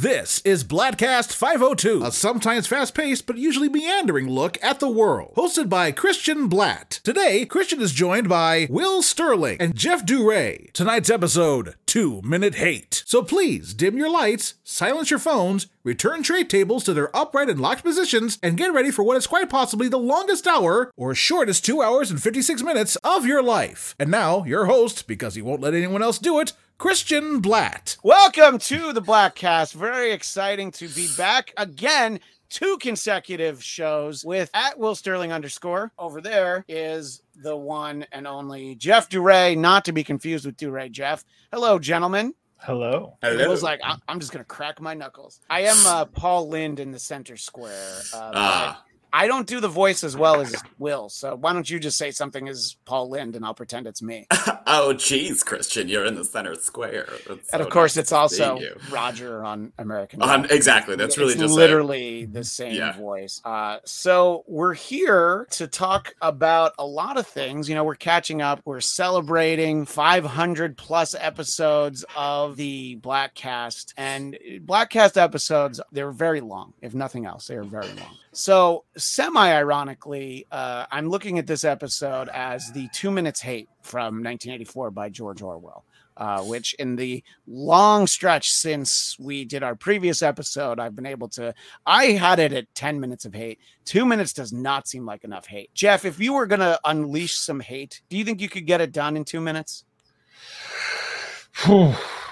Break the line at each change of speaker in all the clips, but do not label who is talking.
This is Bladtcast 502, a sometimes fast paced but usually meandering look at the world, hosted by Christian Bladt. Today, Christian is joined by Will Sterling and Jeff Duray. Tonight's episode, Two Minute Hate. So please dim your lights, silence your phones, return tray tables to their upright and locked positions, and get ready for what is quite possibly the longest hour or shortest two hours and 56 minutes of your life. And now, your host, because he won't let anyone else do it, Christian Bladt.
Welcome to the Bladtcast. Very exciting to be back again. Two consecutive shows with at Will Sterling underscore. Over there is the one and only Jeff Duray, not to be confused with Duray Jeff. Hello, gentlemen.
Hello. Hello.
It was like I- I'm just gonna crack my knuckles. I am uh, Paul Lynde in the center square. Uh, but
Ah,
I don't do the voice as well as Will, so why don't you just say something as Paul Lynde and I'll pretend it's me.
oh, geez, Christian, you're in the center square.
And of course,
nice
it's also. Roger on American.
Um, exactly. That's really
it's
just
literally the same
Yeah.
voice. Uh, so we're here to talk about a lot of things. You know, we're catching up. We're celebrating 500 plus episodes of the Bladtcast, and Bladtcast episodes they're very long. If nothing else, they are very long. So semi-ironically, uh, I'm looking at this episode as the Two Minutes Hate from 1984 by George Orwell uh, which in the long stretch since we did our previous episode, I've been able to. I had it at 10 minutes of hate. Two minutes does not seem like enough hate. Jeff, if you were going to unleash some hate, do you think you could get it done in two minutes?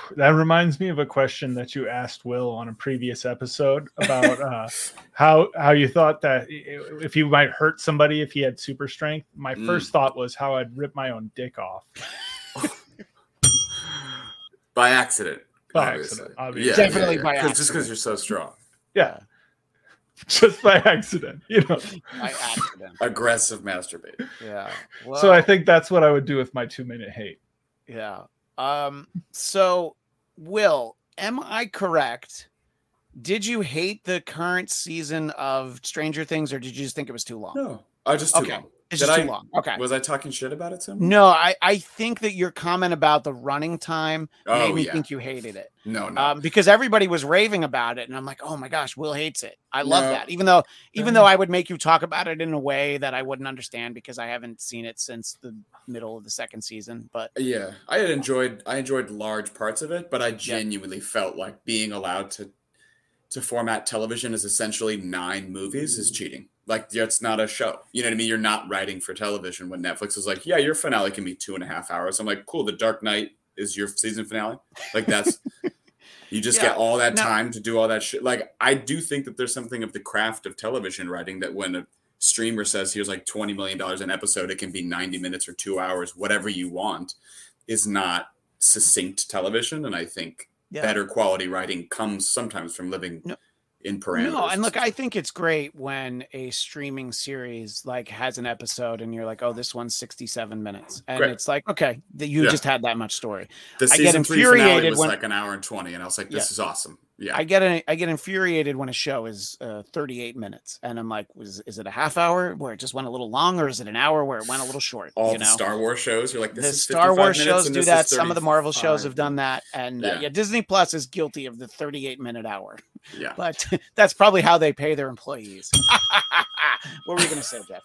Whew. That reminds me of a question that you asked Will on a previous episode about uh, how how you thought that if you might hurt somebody if he had super strength. My
Mm.
first thought was how I'd rip my own dick off.
by accident.
By
obviously.
accident, obviously.
Definitely by
'Cause- Just
accident.
Just because you're so strong,
Yeah, just by accident, you know.
By accident.
aggressive masturbate.
Yeah.
so I think that's what I would do with my two minute hate.
Yeah. Um. So, Will, am I correct? Did you hate the current season of Stranger Things, or did you just think it was too long?
No, I just
Okay.
long.
It's
Did
just
I-
too long. Okay.
Was I talking shit about it? Some?
No, I, I think that your comment about the running time made
Oh
me
yeah.
think you hated it.
No, no.
Um, because everybody was raving about it, and I'm like, oh my gosh, Will hates it. I love
No.
that. Even though even
No.
though I would make you talk about it in a way that I wouldn't understand because I haven't seen it since the middle of the second season. But
Yeah, I had enjoyed I enjoyed large parts of it, but I genuinely felt like being allowed to to format television as essentially nine movies is cheating. Like it's not a show. You know what I mean? You're not writing for television when Netflix is like, yeah, your finale can be two and a half hours. I'm like, cool, The Dark Knight is your season finale. Like that's you just
Yeah,
get all that
now-
time to do all that shit. Like I do think that there's something of the craft of television writing that when a streamer says here's like 20 million dollars an episode, it can be 90 minutes or two hours, whatever you want, is not succinct television. And I think
yeah.
better quality writing comes sometimes from living
No.
In parameters.
No, and look, I think it's great when a streaming series like has an episode and you're like, oh, this one's 67 minutes. And
Great.
it's like, okay, you
Yeah.
just had that much story.
the
I get
season three finale
infuriated
was
when-
like an hour and 20, and I was like, this
Yeah.
is awesome. Yeah.
I get I get infuriated when a show is uh, 38 minutes, and I'm like, was is it a half hour where it just went a little long, or is it an hour where it went a little short?
all
you
the Star Wars shows, you're like, this
the
is
Star Wars shows do that. Some of the Marvel shows have done that, and uh,
Yeah.
yeah, Disney Plus is guilty of the 38 minute hour.
Yeah.
But that's probably how they pay their employees. what were you going to say, Jeff?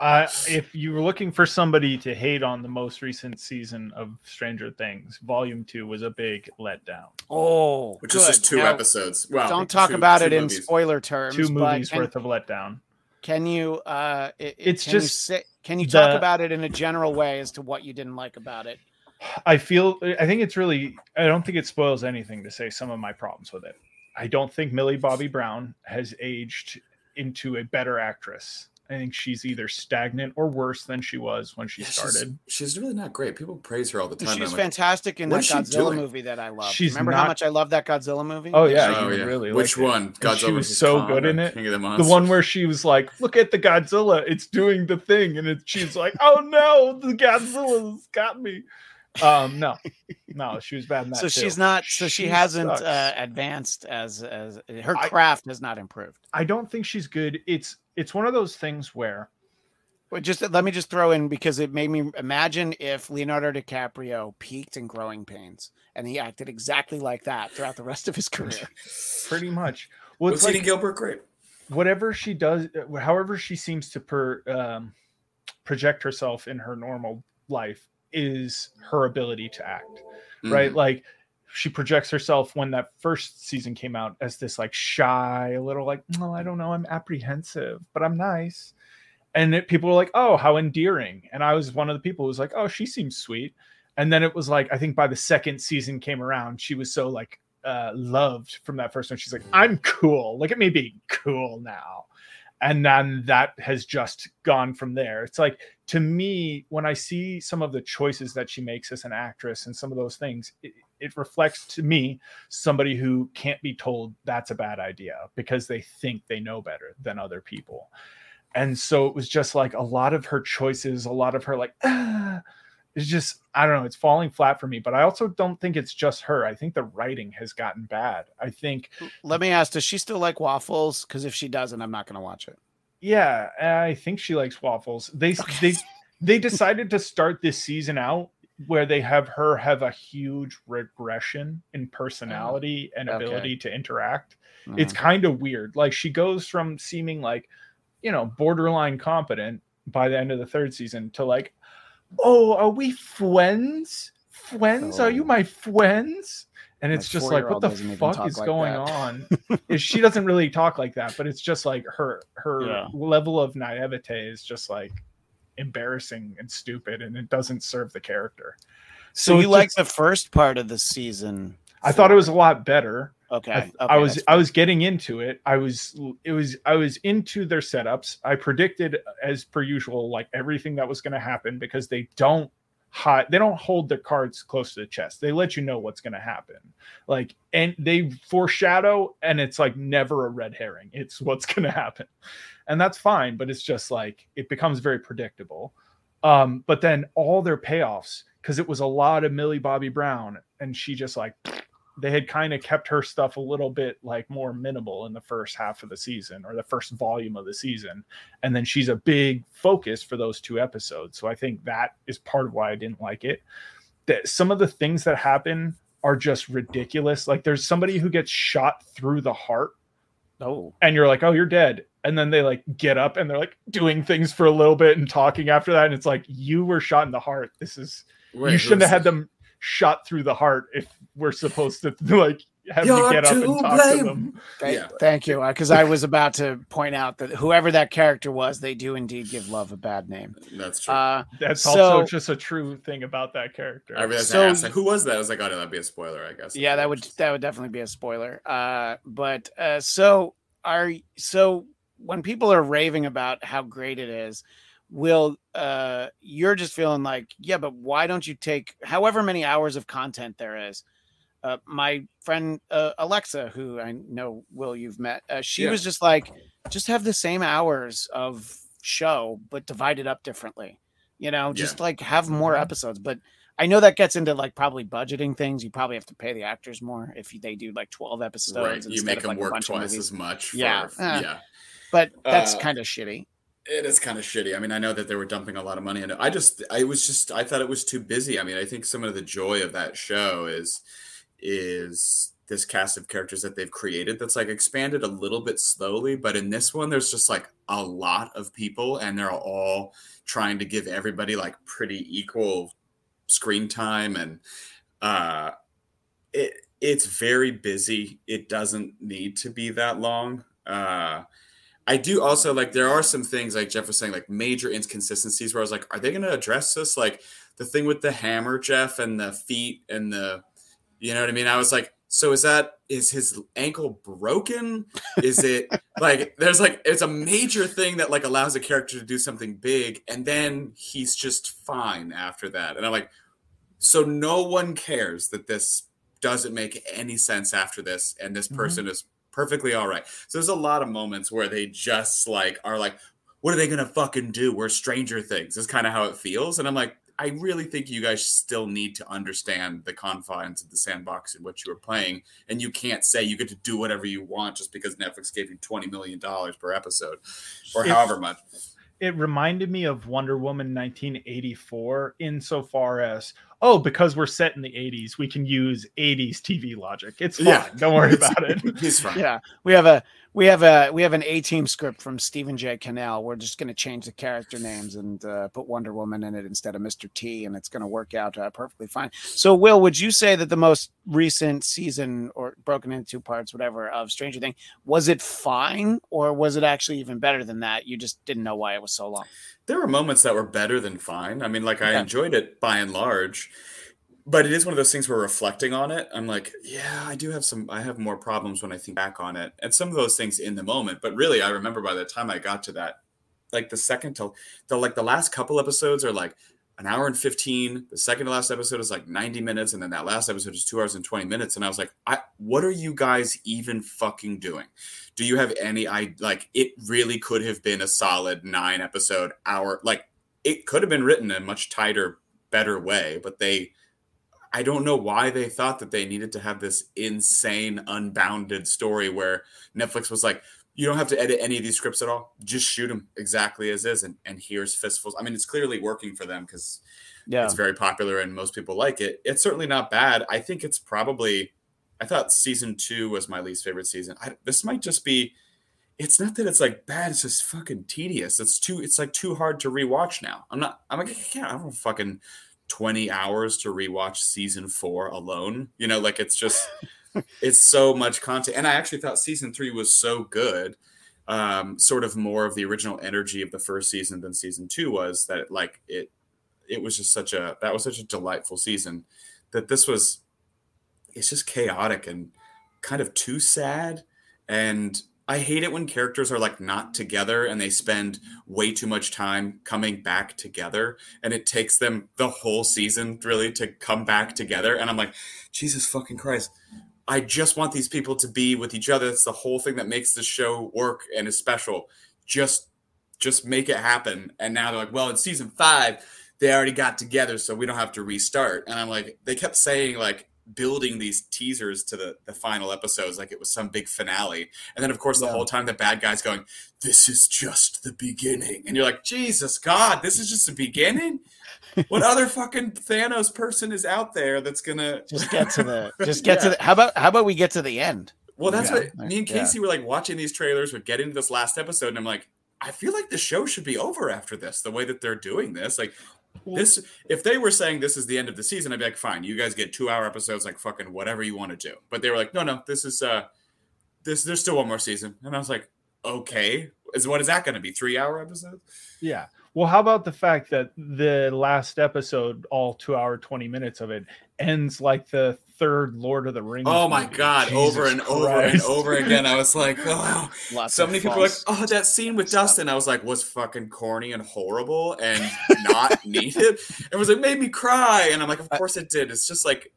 Uh, if you were looking for somebody to hate on the most recent season of Stranger Things, Volume Two was a big letdown.
Oh,
Which is just two
Now,
episodes. Well,
Don't talk
two-
about
two
it in spoiler terms.
Two
but
movies
can,
worth of letdown.
Can you? Uh, it, it-
It's
can you
just
say, can you talk
the-
about it in a general way as to what you didn't like about it?
I feel I think it's really I don't think it spoils anything to say some of my problems with it. I don't think Millie Bobby Brown has aged into a better actress. I think she's either stagnant or worse than she was when she
Yeah,
started.
She's, she's really not great. People praise her all the time.
She's
like,
fantastic in that
what is she
Godzilla movie that I love.
She's
Remember how much I love that Godzilla movie?
Oh yeah,
oh, yeah.
really
Which
liked it.
one? Godzilla
she was so
Kong
good in it.
King of the,
The one where she was like, "Look at the Godzilla, it's doing the thing," and it, she's like, "Oh no, the Godzilla's got me." Um, no, no, she was bad in that.
so
too.
she's not. So she,
She
hasn't
sucks.
uh, advanced as as her
I-
craft has not improved.
I don't think she's good. It's it's one of those things where
But just let me just throw in because it made me imagine if Leonardo DiCaprio peaked in Growing Pains and he acted exactly like that throughout the rest of his career.
Pretty much. Well,
Was
it's
like,
like
Gilbert Grape?
whatever she does, uh, however she seems to per, um, project herself in her normal life is her ability to act, right?
Mhm.
Like she projects herself when that first season came out as this like shy, a little like, no, I don't know, I'm apprehensive, but I'm nice. And it, people were like, oh, how endearing. And I was one of the people who was like, oh, she seems sweet. And then it was like, I think by the second season came around, she was so like uh, loved from that first one. She's like, I'm cool. Look at me being cool now. And then that has just gone from there. It's like, to me, when I see some of the choices that she makes as an actress and some of those things, it, it reflects to me somebody who can't be told that's a bad idea because they think they know better than other people. And so it was just like a lot of her choices, a lot of her like, ah, it's just, I don't know, it's falling flat for me. But I also don't think it's just her. I think the writing has gotten bad. I think,
Let me ask: Does she still like waffles? Because if she doesn't, I'm not going to watch it.
yeah, I think she likes waffles. They,
Okay.
they, they decided to start this season out where they have her have a huge regression in personality and
okay.
ability to interact.
Mm.
it's kind of weird. Like she goes from seeming like, you know, borderline competent by the end of the third season to like, oh, are we friends? Friends? Are you
Oh.
my friends? And
My
it's just like, what the fuck is
like
going
that.
on? is she doesn't really talk like that, but it's just like her her
Yeah.
level of naivete is just like embarrassing and stupid, and it doesn't serve the character.
so
it
you like the first part of the season?
I thought it was a lot better.
Okay.
I,
okay,
I was I was getting into it. I was it was I was into their setups. I predicted as per usual like everything that was going to happen because they don't hide they don't hold their cards close to the chest. They let you know what's going to happen. Like and they foreshadow and it's like never a red herring. It's what's going to happen. And that's fine, but it's just like it becomes very predictable. Um but then all their payoffs cuz it was a lot of Millie Bobby Brown and she just like they had kind of kept her stuff a little bit like more minimal in the first half of the season or the first volume of the season. And then she's a big focus for those two episodes. So i think that is part of why i didn't like it. That some of the things that happen are just ridiculous. Like there's somebody who gets shot through the heart
oh.
and you're like oh you're dead. And then they like get up and they're like doing things for a little bit and talking after that. And it's like you were shot in the heart. This is
Wait,
you shouldn't have had them shot through the heart if we're supposed to like have
You're
to get up and talk to them.
Thank,
Yeah.
thank you. Because I was about to point out that whoever that character was, they do indeed give love a bad name.
That's true.
Uh,
That's
So-
also just a true thing about that character.
I realized
so
I asked, like, who was that? I was like, oh no, that'd be a spoiler, I guess.
yeah, that would that would definitely be a spoiler. Uh, but uh, so are so when people are raving about how great it is, will uh, you're just feeling like, yeah, but why don't you take however many hours of content there is? Uh, my friend uh, Alexa, who I know Will you've met, uh, she
Yeah.
was just like, just have the same hours of show, but divide it up differently. You know, just like have more episodes. But I know that gets into like probably budgeting things. You probably have to pay the actors more if they do like twelve episodes.
right. You make
of,
them
like,
work twice as much. For,
Yeah,
yeah. yeah.
But that's
Uh,
kind of shitty.
It is kind of shitty. I mean, I know that they were dumping a lot of money into. I just, I was just, I thought it was too busy. I mean, I think some of the joy of that show is, is this cast of characters that they've created that's like expanded a little bit slowly. But in this one, there's just like a lot of people, and they're all trying to give everybody like pretty equal screen time, and uh, it it's very busy. It doesn't need to be that long. Uh, I do also like there are some things like Jeff was saying, like major inconsistencies where I was like, are they going to address this? Like the thing with the hammer, Jeff, and the feet and the, you know what I mean? I was like, so is that is his ankle broken? Is it like there's like it's a major thing that like allows a character to do something big, and then he's just fine after that, and I'm like, so no one cares that this doesn't make any sense after this, and this
Mhm.
person is perfectly all right. So there's a lot of moments where they just like are like, what are they gonna fucking do? We're Stranger Things. Is kind of how it feels, and I'm like, I really think you guys still need to understand the confines of the sandbox in which you are playing, and you can't say you get to do whatever you want just because Netflix gave you twenty million dollars per episode, or however much.
it reminded me of Wonder Woman 1984 insofar as oh because we're set in the 80s we can use 80s TV logic. It's fine.
Yeah.
Don't worry about it.
He's fine.
Yeah, we have a we have a we have an A team script from Stephen J. Cannell. We're just going to change the character names and uh, put Wonder Woman in it instead of Mister T, and it's going to work out uh, perfectly fine. So, Will, would you say that the most recent season, or broken into two parts, whatever, of Stranger Thing, was it fine, or was it actually even better than that? You just didn't know why it was so long.
There were moments that were better than fine. I mean, like I
Okay.
enjoyed it by and large, but it is one of those things where reflecting on it, I'm like, yeah, I do have some. I have more problems when I think back on it, and some of those things in the moment. But really, I remember by the time I got to that, like the second to the like the last couple episodes are like an hour and 15 the second to last episode is like 90 minutes and then that last episode is two hours and 20 minutes and i was like i what are you guys even fucking doing do you have any i like it really could have been a solid nine episode hour like it could have been written in a much tighter better way but they i don't know why they thought that they needed to have this insane unbounded story where netflix was like you don't have to edit any of these scripts at all just shoot them exactly as is and, and here's fistfuls i mean it's clearly working for them because
Yeah,
it's very popular and most people like it. It's certainly not bad. I think it's probably. I thought season two was my least favorite season. I, this might just be. It's not that it's like bad. It's just fucking tedious. It's too. It's like too hard to rewatch now. I'm not. I'm like I can't. I don't fucking twenty hours to rewatch season four alone. You know, like it's just. it's so much content, and I actually thought season three was so good. Um, sort of more of the original energy of the first season than season two was. That like it it was just such a that was such a delightful season that this was it's just chaotic and kind of too sad and i hate it when characters are like not together and they spend way too much time coming back together and it takes them the whole season really to come back together and i'm like jesus fucking christ. I just want these people to be with each other. It's the whole thing that makes the show work and is special. Just just make it happen. And now they're like well in season five they already got together so we don't have to restart. And i'm like they kept saying like building these teasers to the the final episodes like it was some big finale and then of course the
Yeah.
whole time the bad guy's going this is just the beginning and you're like jesus god this is just the beginning what other fucking thanos person is out there that's gonna
just get to the just get to
Yeah.
the. How about how about we get to the end?
well, that's
Yeah.
what me and. Casey were like watching these trailers. We're getting to this last episode, and I'm like, I feel like the show should be over after this. The way that they're doing this, like this, if they were saying this is the end of the season, I'd be like, fine, you guys get two hour episodes, like fucking whatever you want to do. But they were like, no, no, this is uh, this there's still one more season, and I was like, okay, is what is that going to be? Three hour episodes?
Yeah. Well, how about the fact that the last episode, all two hour, 20 minutes of it, ends like the third Lord of the Rings?
Oh my
movie?
god, over
Jesus
and over and
Christ.
over again. I was like, oh,
Lots
so many people were like, "Oh, that scene with
stuff.
Dustin," I was like, was fucking corny and horrible and not needed. It was like made me cry, and I'm like, of
I-
course it did. It's just like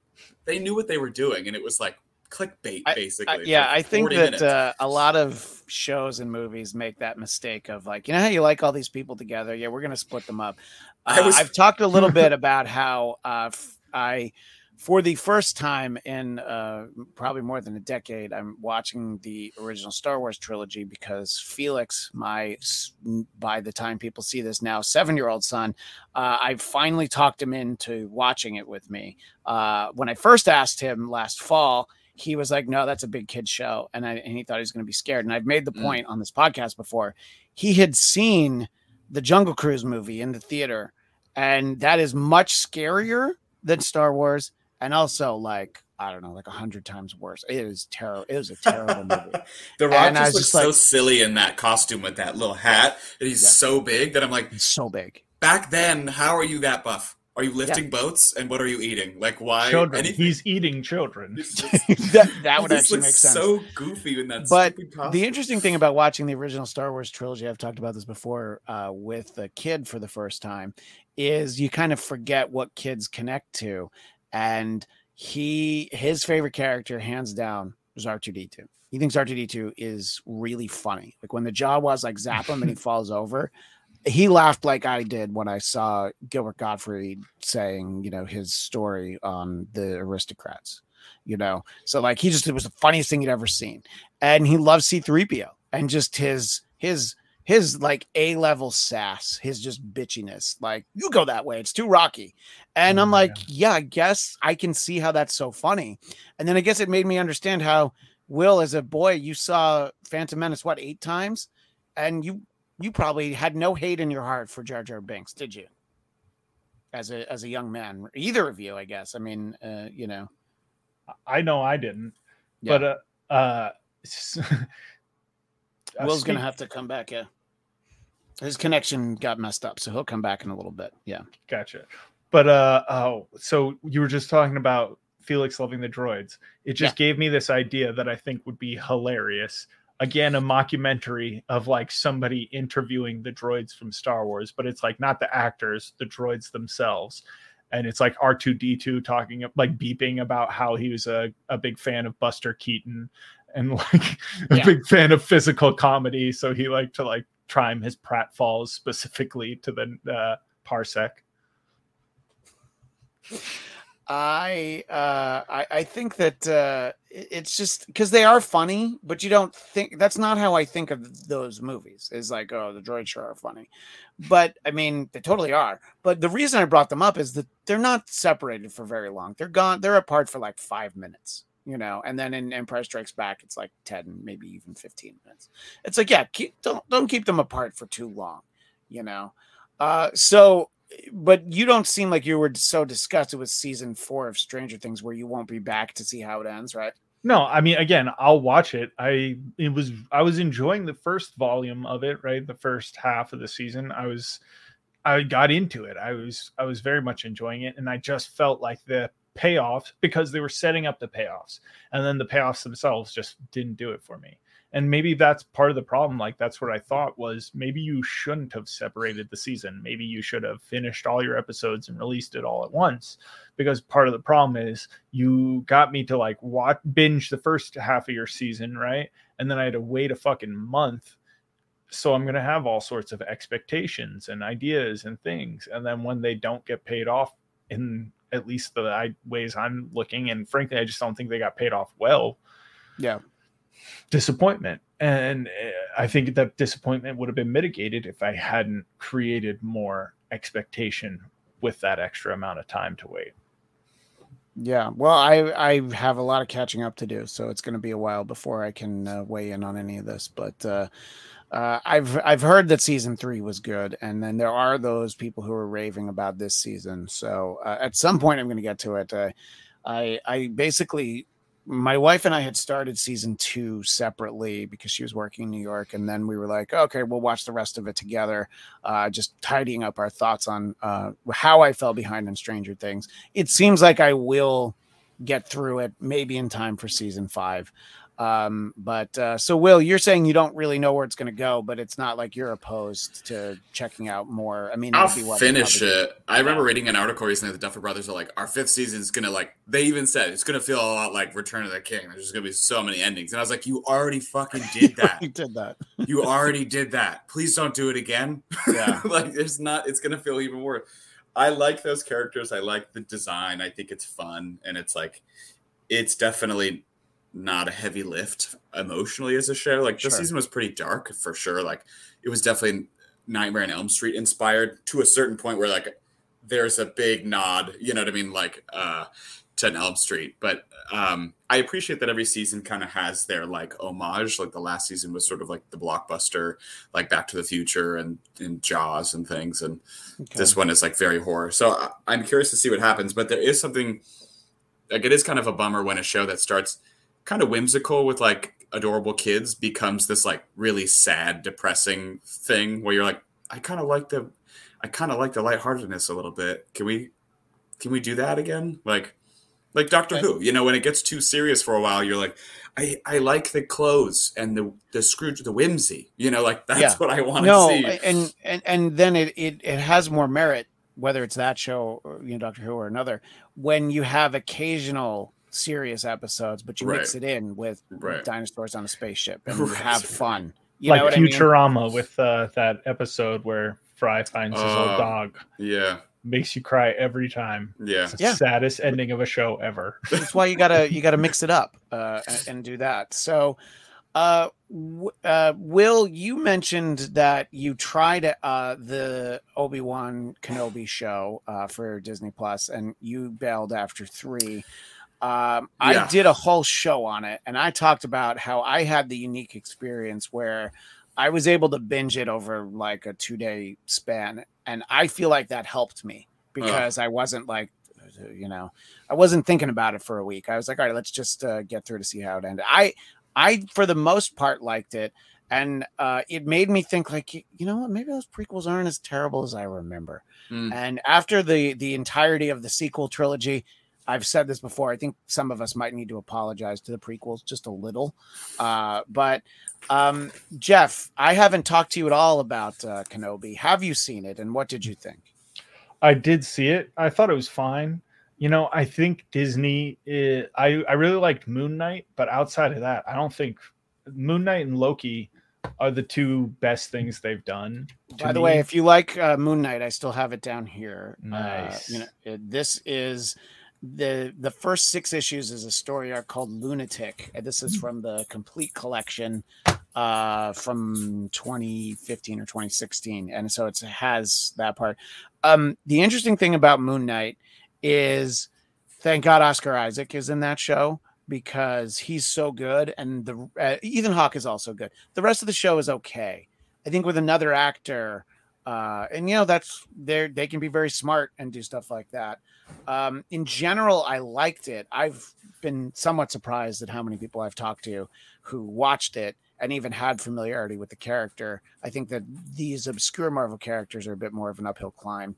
they knew what they were doing, and it was like clickbait, basically.
I-
for
yeah, I think that uh, a lot of shows and movies make that mistake of like, you know how you like all these people together? Yeah, we're gonna split them up.
I
Uh,
was-
I've talked a little bit about how uh, f- I, for the first time in uh, probably more than a decade, I'm watching the original Star Wars trilogy because Felix, my by the time people see this now, seven year old son, uh, I finally talked him into watching it with me. Uh, when I first asked him last fall, he was like, "No, that's a big kid show," and I and he thought he was going to be scared. And I've made the
Mm.
point on this podcast before. He had seen the Jungle Cruise movie in the theater, and that is much scarier than Star Wars, and also like I don't know, like a hundred times worse. It was terrible. It was a terrible movie.
the Rock
and
just
was
looks
just
so silly in that costume with that little hat, and he's
Yeah.
so big that I'm like,
It's so big.
back then, how are you that buff? Are you lifting boats, and what are you eating? Like, why?
Children.
anything-
He's eating children.
That that would actually make sense.
So goofy in that.
But
costume.
the interesting thing about watching the original Star Wars trilogy, I've talked about this before uh, with a kid for the first time, is you kind of forget what kids connect to. And he, his favorite character, hands down, was R2D2. He thinks R2D2 is really funny. Like when the Jawas like zap him and he falls over, he laughed like I did when I saw Gilbert Gottfried saying, you know, his story on the aristocrats, you know. So like he just it was the funniest thing he'd ever seen. And he loves C3PO and just his his his like A level sass, his just bitchiness. Like, you go that way, it's too rocky. And I'm
Mm,
like, yeah, I guess I can see how that's so funny. And then I guess it made me understand how Will, as a boy, you saw Phantom Menace what eight times, and you you probably had no hate in your heart for Jar Jar Binks, did you? As a as a young man, either of you, I guess. I mean, uh, you know,
I know I didn't,
Yeah.
but uh, uh, uh,
Will's gonna have to come back. Yeah, his connection got messed up, so he'll come back in a little bit. Yeah.
Gotcha. But uh oh, so you were just talking about Felix loving the droids. It just gave me this idea that I think would be hilarious. Again, a mockumentary of like somebody interviewing the droids from Star Wars, but it's like not the actors, the droids themselves. And it's like R2D2 talking like beeping about how he was a, a big fan of Buster Keaton and like a
Yeah.
big fan of physical comedy. So he liked to like time his pratfalls specifically to the uh, parsec.
I uh I, I think that uh it's just because they are funny, but you don't think that's not how I think of those movies. Is like, oh, the droids sure are funny. But I mean, they totally are. But the reason I brought them up is that they're not separated for very long. They're gone, they're apart for like five minutes, you know, and then in Empire Strikes Back, it's like 10, maybe even 15 minutes. It's like, yeah, keep don't don't keep them apart for too long, you know. Uh so but you don't seem like you were so disgusted with season four of Stranger Things where you won't be back to see how it ends, right?
No, I mean, again, I'll watch it. I it was I was enjoying the first volume of it, right? The first half of the season. I was I got into it. I was I was very much enjoying it, and I just felt like the payoffs because they were setting up the payoffs, and then the payoffs themselves just didn't do it for me. And maybe that's part of the problem. Like that's what I thought was maybe you shouldn't have separated the season. Maybe you should have finished all your episodes and released it all at once because part of the problem is you got me to like watch binge the first half of your season, right? And then I had to wait a fucking month. So I'm gonna have all sorts of expectations and ideas and things. And then when they don't get paid off in at least the I, ways I'm looking, and frankly, I just don't think they got paid off well.
Yeah.
Disappointment. And uh, I think that disappointment would have been mitigated if I hadn't created more expectation with that extra amount of time to wait.
Yeah. Well, I I have a lot of catching up to do, so it's going to be a while before I can uh, weigh in on any of this. But uh, uh, I've I've heard that season three was good, and then there are those people who are raving about this season. So uh, at some point, I'm going to get to it. Uh, I I basically my wife and I had started season two separately because she was working in New York, and then we were like, okay, we'll watch the rest of it together. Uh, just tidying up our thoughts on uh, how I fell behind in Stranger Things. It seems like I will get through it, maybe in time for season five. Um, but uh, so Will, you're saying you don't really know where it's going to go, but it's not like you're opposed to checking out more. I mean,
I'll finish it. I remember reading an article recently. The Duffer Brothers are like, our fifth season is gonna like. They even said it's gonna feel a lot like Return of the King. There's just gonna be so many endings, and I was like, you already fucking did that.
You did that.
you already did that. Please don't do it again.
Yeah.
like there's not. It's gonna feel even worse. I like those characters. I like the design. I think it's fun, and it's like, it's definitely not a heavy lift emotionally as a show. Like
Sure.
this season was pretty dark for sure. Like it was definitely Nightmare on Elm Street inspired to a certain point where like there's a big nod, you know what I mean, like uh to an Elm Street. But um I appreciate that every season kind of has their like homage. Like the last season was sort of like the blockbuster, like Back to the Future and, and Jaws and things. And
Okay.
this one is like very horror. So I- I'm curious to see what happens. But there is something like it is kind of a bummer when a show that starts kind of whimsical with like adorable kids becomes this like really sad, depressing thing where you're like, I kind of like the, I kind of like the lightheartedness a little bit. Can we, can we do that again? Like, like Doctor
Okay.
Who, you know, when it gets too serious for a while, you're like, I, I like the clothes and the the Scrooge, the whimsy, you know, like that's
Yeah.
what I want to
no,
see.
and and and then it, it it has more merit whether it's that show or you know Doctor Who or another when you have occasional serious episodes, but you mix it in with
Right.
dinosaurs on a spaceship and
Right.
have fun. You know
like
what I mean?
Futurama with uh, that episode where Fry finds his
Uh,
old dog.
yeah,
Makes you cry every time.
yeah.
It's the
Yeah.
saddest ending of a show ever.
That's why you gotta you gotta mix it up uh, and, and do that. So, Uh, w- uh, Will, you mentioned that you tried uh, the Obi Wan Kenobi show uh, for Disney Plus, and you bailed after three. Um, I did a whole show on it, and I talked about how I had the unique experience where I was able to binge it over like a two day span, and I feel like that helped me because I wasn't like, you know, I wasn't thinking about it for a week. I was like, all right, let's just uh, get through to see how it ended. I, I for the most part liked it, and uh, it made me think like, you know what, maybe those prequels aren't as terrible as I remember.
Mm.
And after the the entirety of the sequel trilogy, I've said this before. I think some of us might need to apologize to the prequels just a little. Uh, but um, Jeff, I haven't talked to you at all about uh, Kenobi. Have you seen it, and what did you think?
I did see it. I thought it was fine. You know, I think Disney. i I I really liked Moon Knight, but outside of that, I don't think Moon Knight and Loki are the two best things they've done.
By the
me.
way, if you like uh, Moon Knight, I still have it down here. Uh,
Nice.
you know, it- this is the the first six issues is a story arc called Lunatic. And this is from the complete collection uh, from 2015 or 2016, and so it has that part. Um, the interesting thing about Moon Knight is, thank God Oscar Isaac is in that show because he's so good, and the uh, Ethan Hawke is also good. The rest of the show is okay. I think with another actor, uh, and you know that's they they can be very smart and do stuff like that. Um, in general, I liked it. I've been somewhat surprised at how many people I've talked to who watched it and even had familiarity with the character. I think that these obscure Marvel characters are a bit more of an uphill climb.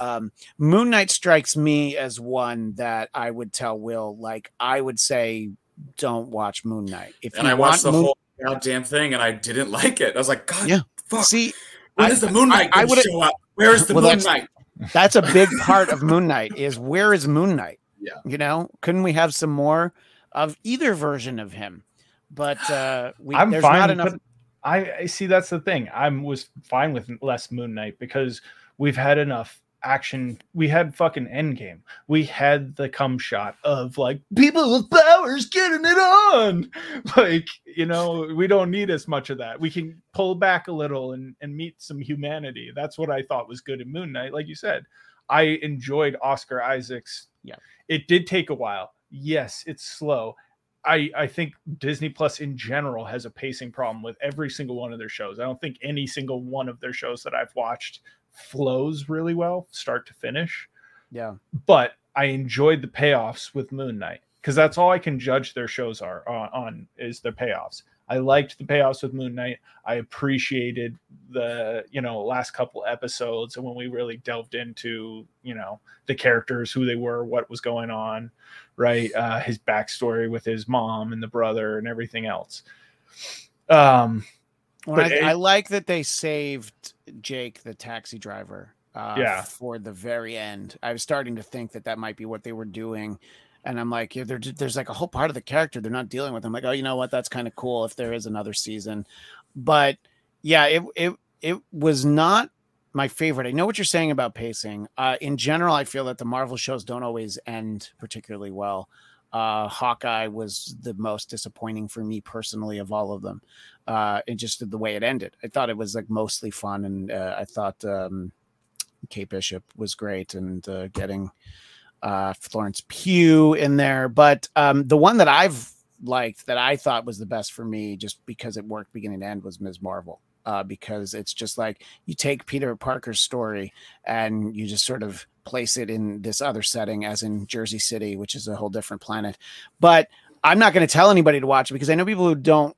Um, Moon Knight strikes me as one that I would tell Will, like I would say, don't watch Moon Knight. If
and
you
I watched the
Moon-
whole goddamn thing, and I didn't like it. I was like, God,
Yeah.
fuck.
see,
when
I-
is the Moon Knight
I- I
gonna show up? Where is the
Well,
Moon
that's-
Knight?
that's a big part of Moon Knight is where is Moon Knight?
Yeah.
You know, couldn't we have some more of either version of him? But uh we
I'm
there's
fine.
not enough
I, I see that's the thing. I was fine with less Moon Knight because we've had enough action. We had fucking Endgame. We had the cum shot of like people with powers getting it on. Like you know, we don't need as much of that. We can pull back a little and and meet some humanity. That's what I thought was good in Moon Knight. Like you said, I enjoyed Oscar Isaac's.
Yeah.
it did take a while. Yes, it's slow. I, I think Disney Plus in general has a pacing problem with every single one of their shows. I don't think any single one of their shows that I've watched flows really well, start to finish.
yeah.
But I enjoyed the payoffs with Moon Knight because that's all I can judge their shows are on, on is their payoffs. I liked the payoffs with Moon Knight. I appreciated the you know last couple episodes and when we really delved into you know the characters, who they were, what was going on, right? Uh, his backstory with his mom and the brother and everything else. Um,
Well, I,
it-
I like that they saved Jake, the taxi driver, uh,
Yeah.
for the very end. I was starting to think that that might be what they were doing. And I'm like, yeah, there's like a whole part of the character they're not dealing with. I'm like, oh, you know what? That's kind of cool if there is another season. But yeah, it it it was not my favorite. I know what you're saying about pacing. Uh, in general, I feel that the Marvel shows don't always end particularly well. Uh, Hawkeye was the most disappointing for me personally of all of them. Uh, and just the way it ended, I thought it was like mostly fun, and uh, I thought um, Kate Bishop was great, and uh, getting uh, Florence Pugh in there. But um, the one that I've liked that I thought was the best for me, just because it worked beginning to end, was Ms. Marvel. Uh, because it's just like you take Peter Parker's story and you just sort of place it in this other setting, as in Jersey City, which is a whole different planet. But I'm not going to tell anybody to watch it because I know people who don't.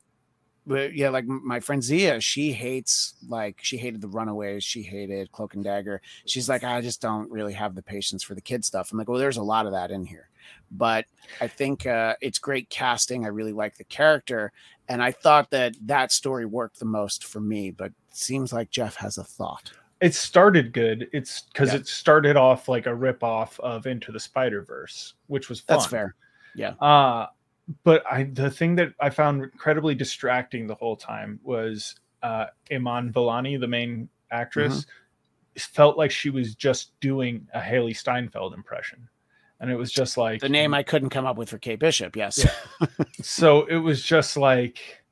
But yeah, like my friend Zia, she hates like she hated the Runaways, she hated Cloak and Dagger. She's like, I just don't really have the patience for the kid stuff. I'm like, well, there's a lot of that in here, but I think uh, it's great casting. I really like the character, and I thought that that story worked the most for me. But it seems like Jeff has a thought.
it started good. It's because
Yeah.
it started off like a rip off of Into the Spider Verse, which was fun.
That's fair.
Uh, but I the thing that I found incredibly distracting the whole time was uh, Iman Vellani, the main actress, felt like she was just doing a Hailee Steinfeld impression, and it was just like
The name I couldn't come up with for Kate Bishop. Yes.
Yeah. so it was just like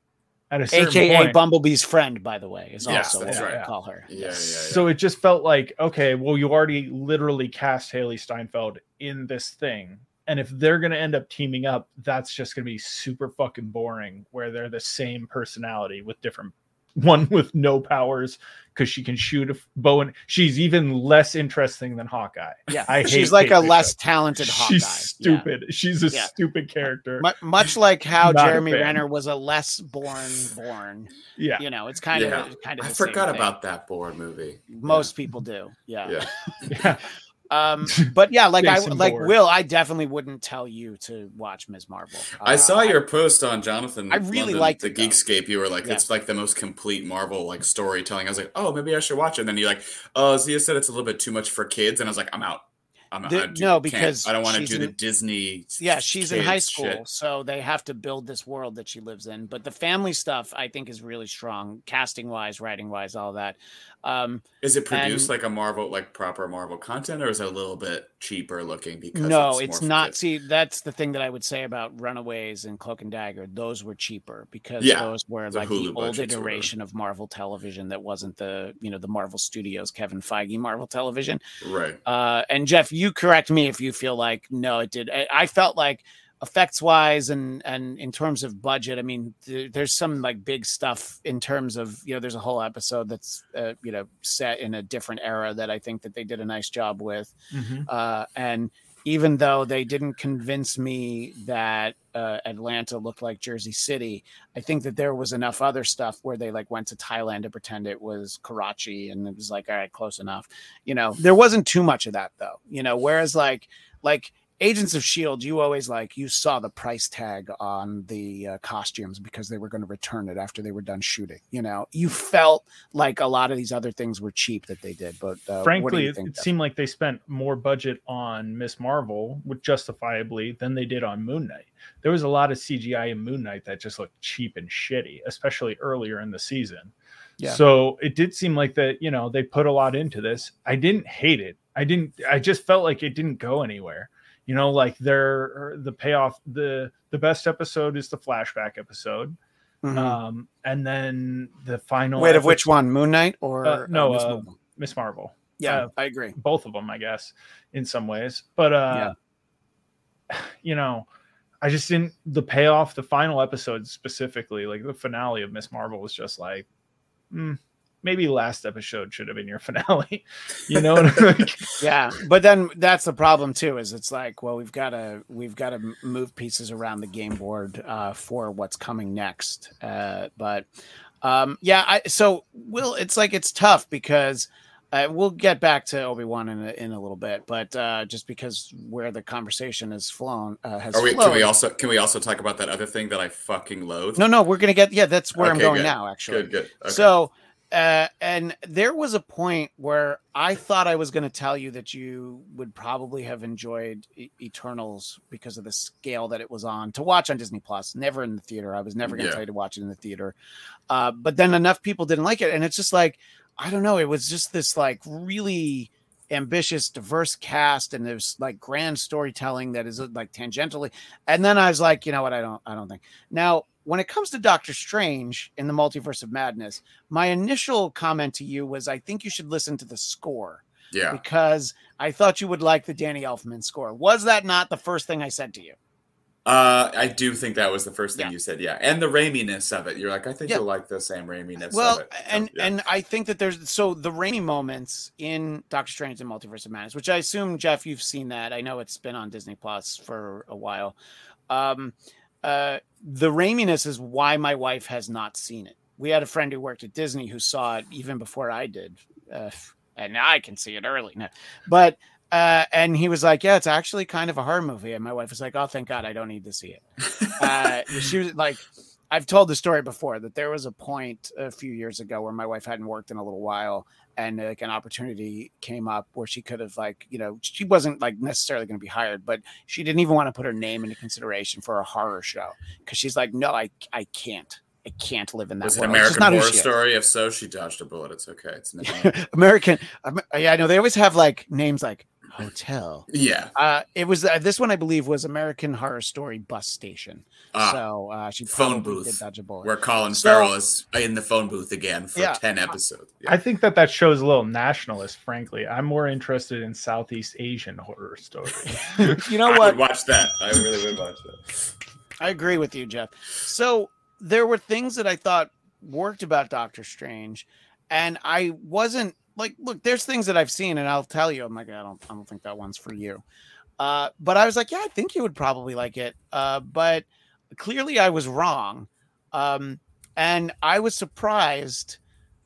at a certain
AKA
point.
Bumblebee's friend, by the way, is
Yes,
also
that's
what
right.
I call her.
Yeah, yeah, yeah.
So it just felt like, okay, well, you already literally cast Hailee Steinfeld in this thing. And if they're going to end up teaming up, that's just going to be super fucking boring where they're the same personality with different one with no powers because she can shoot a bow and she's even less interesting than Hawkeye.
Yeah,
I
she's
hate
like
Kate
a less talented Hawkeye.
She's
Yeah.
stupid. She's a
Yeah.
stupid character.
Mu- much like how
Not
Jeremy. Renner was a less Bourne Bourne.
yeah.
You know, it's kind
Yeah.
of kind of.
I forgot about that Bourne movie.
Most people do. Yeah.
Yeah.
Yeah.
Um, but yeah, like I like
Bourne.
Will, I definitely wouldn't tell you to watch Ms. Marvel.
I
Uh,
saw your post on Jonathan.
I really
London,
liked
the
it, though.
Geekscape. You were like,
Yeah.
it's like the most complete Marvel like storytelling. I was like, oh, maybe I should watch it. And then you're like, oh, Zia said it's a little bit too much for kids, and I was like, I'm out. I'm
The-
I do-
no, because
I don't want to do the
in-
Disney.
Yeah, she's in high school,
shit.
so they have to build this world that she lives in. But the family stuff, I think, is really strong, casting wise, writing wise, all that. Um,
Is it produced
and-
like a Marvel, like proper Marvel content, or is it a little bit cheaper looking? Because
no,
it's,
it's not.
kids?
See, that's the thing that I would say about Runaways and Cloak and Dagger. Those were cheaper because
Yeah,
those were
the
like the
Hulu
old
or whatever.
iteration of Marvel Television that wasn't the you know the Marvel Studios Kevin Feige Marvel Television.
right.
Uh, and Jeff, you correct me if you feel like no, it did. I, I felt like effects wise and and in terms of budget, I mean, th- there's some like big stuff in terms of you know, there's a whole episode that's uh, you know set in a different era that I think that they did a nice job with.
Mhm.
Uh, and even though they didn't convince me that uh, Atlanta looked like Jersey City, I think that there was enough other stuff where they like went to Thailand to pretend it was Karachi, and it was like, all right, close enough. You know, there wasn't too much of that though. You know, whereas like like Agents of Shield, you always like you saw the price tag on the uh, costumes because they were going to return it after they were done shooting. You know, you felt like a lot of these other things were cheap that they did, but uh,
Frankly, it, it seemed like they spent more budget on Miss Marvel, justifiably, than they did on Moon Knight. There was a lot of CGI in Moon Knight that just looked cheap and shitty, especially earlier in the season.
Yeah.
So it did seem like that, you know, they put a lot into this. I didn't hate it. I didn't. I just felt like it didn't go anywhere. You know, like their the payoff. the The best episode is the flashback episode,
Mhm.
um, and then the final.
Wait, of which one? Moon Knight or
Uh, no,
Miss
uh,
Marvel?
Miss Marvel.
yeah,
uh,
I agree.
both of them, I guess, in some ways. But uh you know, I just didn't the payoff, the final episode specifically, like the finale of Miss Marvel was just like, mm, maybe last episode should have been your finale. you know, like,
Yeah, but then that's the problem too. Is it's like, well, we've got to we've got to move pieces around the game board uh, for what's coming next. Uh, but um, yeah, I so will it's like it's tough because. Uh, we'll get back to Obi Wan in a, in a little bit, but uh, just because where the conversation has flown uh, has
Are we,
flowed.
can we also can we also talk about that other thing that I fucking loathe?
no, no, we're gonna get yeah. That's where I'm going
good.
now. Actually,
Good, good. Okay.
So, uh, and there was a point where I thought I was going to tell you that you would probably have enjoyed E- Eternals because of the scale that it was on to watch on Disney Plus. Never in the theater. I was never going to
Yeah.
tell you to watch it in the theater. Uh, but then enough people didn't like it, and it's just like I don't know. It was just this like really ambitious, diverse cast, and there's like grand storytelling that is uh, like tangentially. And then I was like, you know what? I don't. I don't think now. When it comes to Doctor Strange in the Multiverse of Madness, my initial comment to you was I think you should listen to the score
yeah,
because I thought you would like the Danny Elfman score. Was that not the first thing I said to you?
uh, I do think that was the first thing
Yeah.
you said. Yeah, and the Raiminess of it. You're like, I think
Yeah.
you'll like the Sam Raiminess.
Well,
of it. So,
and
yeah.
and I think that there's so the rainy moments in Doctor Strange and Multiverse of Madness, which I assume Jeff you've seen that. I know it's been on Disney Plus for a while. Um, uh, the Raiminess is why my wife has not seen it. We had a friend who worked at Disney who saw it even before I did, uh, and now I can see it early. No, but uh, and he was like, "Yeah, it's actually kind of a horror movie." And my wife was like, "Oh, thank God, I don't need to see it." uh, she was like, I've told the story before that there was a point a few years ago where my wife hadn't worked in a little while, and like an opportunity came up where she could have like you know she wasn't like necessarily going to be hired, but she didn't even want to put her name into consideration for a horror show because she's like, no, I I can't. I can't live in that
was it
world. It's just
American
not
Horror. Story? If so, she dodged a bullet. It's okay. It's.
American. Am- Yeah, I know they always have like names like Hotel.
Yeah.
Uh, it was uh, this one, I believe, was American Horror Story Bus Station.
Ah,
so uh, she
phone booth,
did dodge a bullet.
where Colin
So-
Farrell is in the phone booth again for
Yeah.
10 episodes. Yeah.
I think that that show's a little nationalist. Frankly, I'm more interested in Southeast Asian horror stories.
You know
I
what?
would watch that. I really would watch that.
I agree with you, Jeff. So there were things that I thought worked about Doctor Strange, and I wasn't like, look, there's things that I've seen, and I'll tell you, I'm like, I don't, I don't think that one's for you. Uh, but I was like, yeah, I think you would probably like it. Uh, but clearly, I was wrong, um, and I was surprised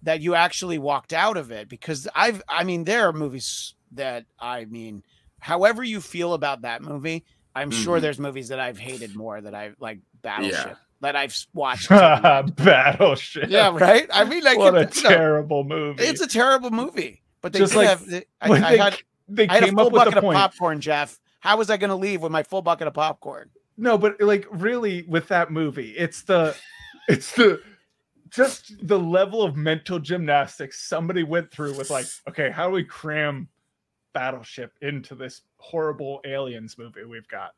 that you actually walked out of it because I've, I mean, there are movies that I mean, however you feel about that movie, I'm sure
Mhm.
there's movies that I've hated more that I like Battleship
Yeah.
That I've watched. to the end.
Battleship.
yeah, right. I mean, like
what a
it- you know,
terrible movie.
it's a terrible movie, but they
Just like
have. the- I,
when
I
they,
had
they
I had a
came
full
up with
bucket of
point.
popcorn, Jeff. How was I going to leave with my full bucket of popcorn?
No, but like really with that movie, it's the it's the just the level of mental gymnastics somebody went through with like, okay, how do we cram Battleship into this horrible aliens movie we've got?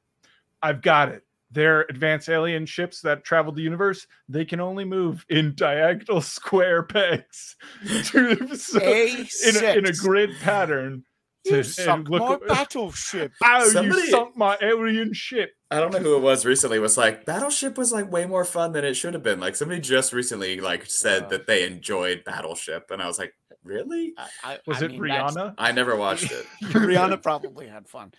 I've got it. They're advanced alien ships that travel the universe. They can only move in diagonal square pegs to- so-
A
in, a, in a grid pattern.
You
to-
sunk
look
my
at-
battleship.
Ow, you sunk my alien ship.
I don't know who it was recently was like Battleship was like way more fun than it should have been. Like somebody just recently like said
Uh.
that they enjoyed Battleship and I was like, "Really?
I, I,
Was
I
it
mean,
Rihanna?
I never watched it."
Rihanna probably had fun.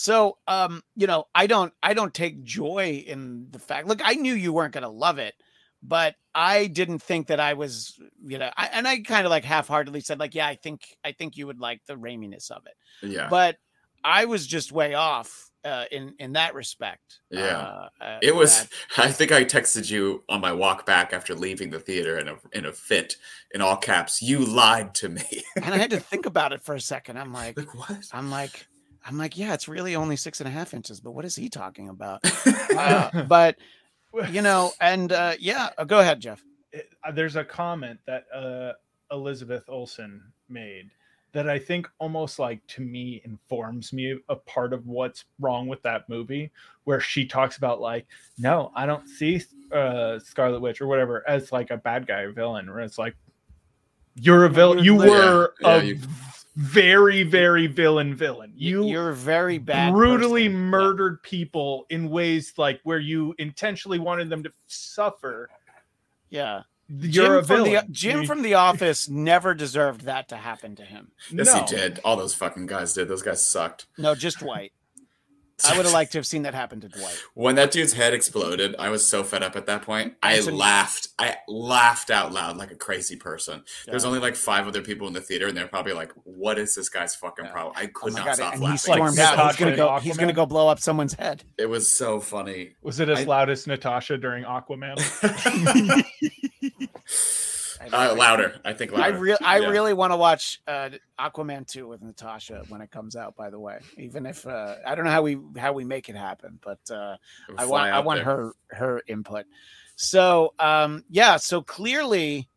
So, um, you know, I don't, I don't take joy in the fact. Look, I knew you weren't going to love it, but I didn't think that I was, you know, I, and I kind of like half-heartedly said, like, yeah, I think, I think you would like the Raiminess of it,
Yeah.
but I was just way off uh, in in that respect.
Yeah.
uh, uh,
It was.
that-
I think I texted you on my walk back after leaving the theater in a in a fit, in all caps. You lied to me.
and I had to think about it for a second. I'm like,
like what?
I'm like, I'm like, yeah, it's really only six and a half inches, but what is he talking about? Uh, but you know, and uh, yeah, uh, go ahead, Jeff.
it- uh, there's a comment that uh, Elizabeth Olsen made that I think almost like to me informs me a part of what's wrong with that movie, where she talks about like, no, I don't see uh, Scarlet Witch or whatever as like a bad guy or villain, where it's like you're a villain. You were
yeah,
a
you-
very, very villain villain. You
You're very bad.
brutally
person.
murdered people in ways like where you intentionally wanted them to suffer.
Yeah.
You're a
Jim from the
villain.
Jim from The Office never deserved that to happen to him.
Yes,
no.
he did. All those fucking guys did. Those guys sucked.
No, just Dwight. I would have liked to have seen that happen to Dwight.
When that dude's head exploded, I was so fed up at that point. I
That's
laughed. I laughed out loud like a crazy person. There's only like five other people in the theater, and they're probably like, "What is this guy's fucking
Yeah.
problem?" I
Oh
could
my
not
God,
stop
and he
laughing.
stormed
Like
out. He's gonna
in
go. He's gonna go blow up someone's head.
it was so funny.
Was it as
I-
loud as Natasha during Aquaman?
uh, louder. I think louder.
I really, I
Yeah.
really want to watch uh, Aquaman two with Natasha when it comes out. By the way, even if uh, I don't know how we how we make it happen, but uh, I want I want
there.
her her input. So um yeah, so clearly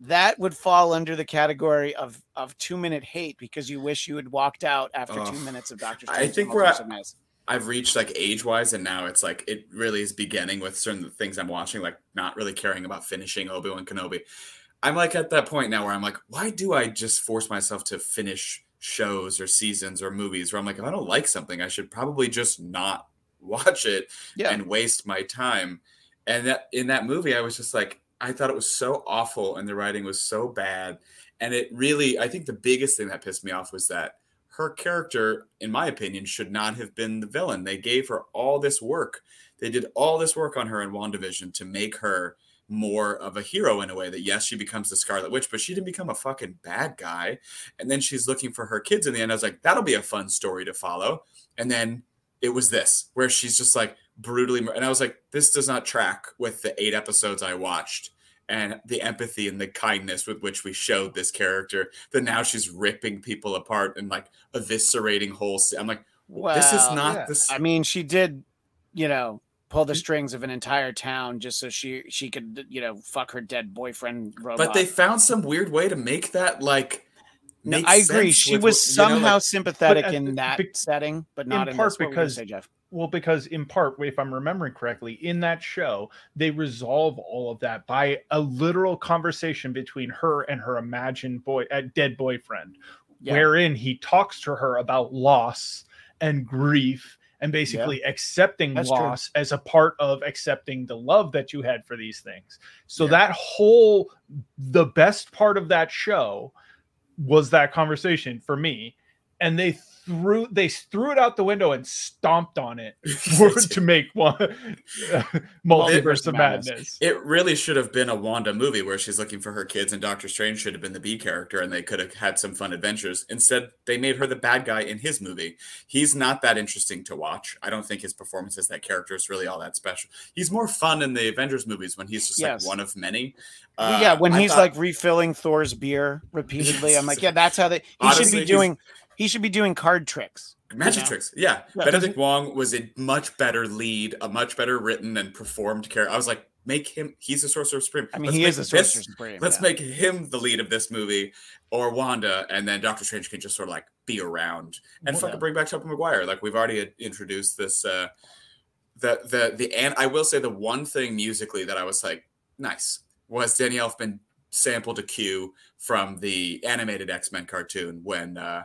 that would fall under the category of of two minute hate because you wish you had walked out after two minutes of Doctor
I think we're at-
of Madness.
I've reached like age wise, and now it's like it really is beginning with certain things I'm watching, like not really caring about finishing Obi Wan Kenobi. I'm like at that point now where I'm like, why do I just force myself to finish shows or seasons or movies? Where I'm like, if I don't like something, I should probably just not watch it
Yeah.
and waste my time. And that in that movie, I was just like, I thought it was so awful, and the writing was so bad, and it really, I think the biggest thing that pissed me off was that her character, in my opinion, should not have been the villain. They gave her all this work. They did all this work on her in WandaVision to make her more of a hero in a way that yes, she becomes the Scarlet Witch, but she didn't become a fucking bad guy. And then she's looking for her kids in the end. I was like, that'll be a fun story to follow. And then it was this, where she's just like brutally, and I was like, this does not track with the eight episodes I watched and the empathy and the kindness with which we showed this character that now she's ripping people apart and like eviscerating whole ci- i'm like what this is not
yeah.
this
I mean, she did, you know, pull the strings of an entire town just so she she could, you know, fuck her dead boyfriend robot.
but they found some weird way to make that like
No, I agree. She
with
was
what- you know,
somehow
like-
sympathetic
But, uh,
in that
be-
setting, but not in,
part
this. What were you
because-
say, Jeff.
Well, because in part, if I'm remembering correctly, in that show, they resolve all of that by a literal conversation between her and her imagined boy, uh, dead boyfriend,
Yeah.
wherein he talks to her about loss and grief and basically accepting
That's true.
loss as a part of accepting the love that you had for these things. So
Yeah.
that whole the best part of that show was that conversation for me and they threw they threw it out the window and stomped on it for, to make one multiverse of
Madness.
madness.
It really should have been a Wanda movie where she's looking for her kids, and Doctor Strange should have been the B character, and they could have had some fun adventures. Instead, they made her the bad guy in his movie. He's not that interesting to watch. I don't think his performance as that character is really all that special. He's more fun in the Avengers movies when he's just
Yes.
like one of many. Uh,
yeah, when
I
he's
thought-
like refilling Thor's beer repeatedly, I'm like, yeah, that's how they. He
Honestly,
should be doing. He should be doing card tricks.
Magic
know?
tricks. Yeah.
Yeah,
Benedict Wong was a much better lead, a much better written and performed character. I was like, make him, he's a Sorcerer Supreme.
I mean,
Let's
he
make
is a
this-
sorcerer supreme.
Let's
yeah.
make him the lead of this movie or Wanda, and then Doctor Strange can just sort of like be around and
Well,
fucking bring back Tobey Maguire. Like we've already introduced this. uh The the the and I will say the one thing musically that I was like nice was Danny Elfman sampled a cue from the animated X Men cartoon when uh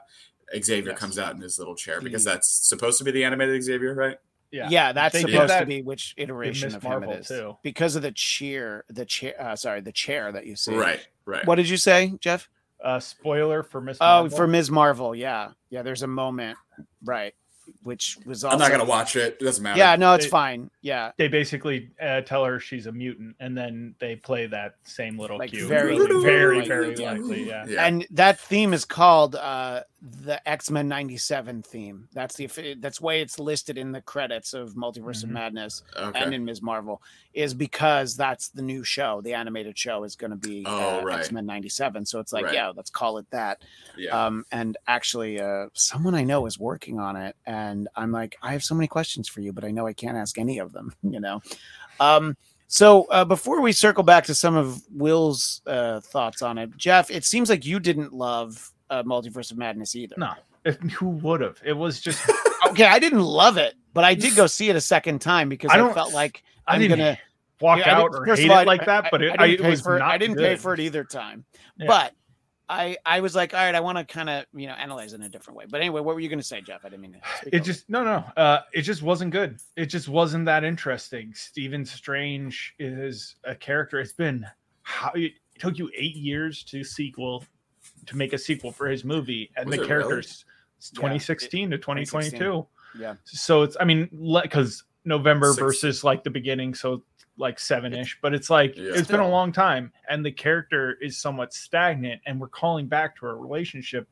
Xavier
Yes.
comes out in his little chair because that's supposed to be the animated Xavier, right?
Yeah, yeah, that's
They did
supposed to be which iteration
Miss
of him
Marvel,
it is
too.
because of the cheer, the chair. Uh, sorry, the chair that you see.
Right, right.
What did you say, Jeff?
Uh, spoiler for Miss.
Oh, for Ms. Marvel. Yeah, yeah. There's a moment, right, which was also.
I'm not gonna watch it. It doesn't matter.
Yeah, no, it's
They-
fine. Yeah,
they basically uh, tell her she's a mutant, and then they play that same little
Like
cue.
very,
very, very likely. Yeah.
Yeah.
and that theme is called uh the X-Men 97 theme. That's the that's way it's listed in the credits of Multiverse of
Mhm.
Madness
okay.
and in Ms. Marvel is because that's the new show. The animated show is going to be
Oh,
uh,
right.
X-Men 97. So it's like,
Right.
yeah, let's call it that.
yeah.
Um, and actually, uh, someone I know is working on it, and I'm like, I have so many questions for you, but I know I can't ask any of them. You know. Um, so uh, before we circle back to some of Will's uh, thoughts on it, Jeff, it seems like you didn't love uh, Multiverse of Madness either.
No, who would have? It was just.
Okay, I didn't love it, but I did go see it a second time because
I
I, felt like
I
I'm gonna
walk
Yeah,
out or hate
all,
it like that, but it,
I, didn't pay
was
for it. I didn't pay for it either time.
Yeah.
But I I was like, all right, I want to kind of you know analyze it in a different way. But anyway, what were you going to say, Jeff? I didn't mean to. speak
It
over
just no no. Uh, it just wasn't good. It just wasn't that interesting. Stephen Strange is a character. It's been how it took you eight years to sequel to make a sequel for his movie, and
Was
the
it really?
characters it's
Yeah,
2016 to 2022.
Yeah.
So it's I mean because November
Six.
versus like the beginning, so like seven ish, but it's like
Yeah.
it's been a long time, and the character is somewhat stagnant, and we're calling back to our relationship.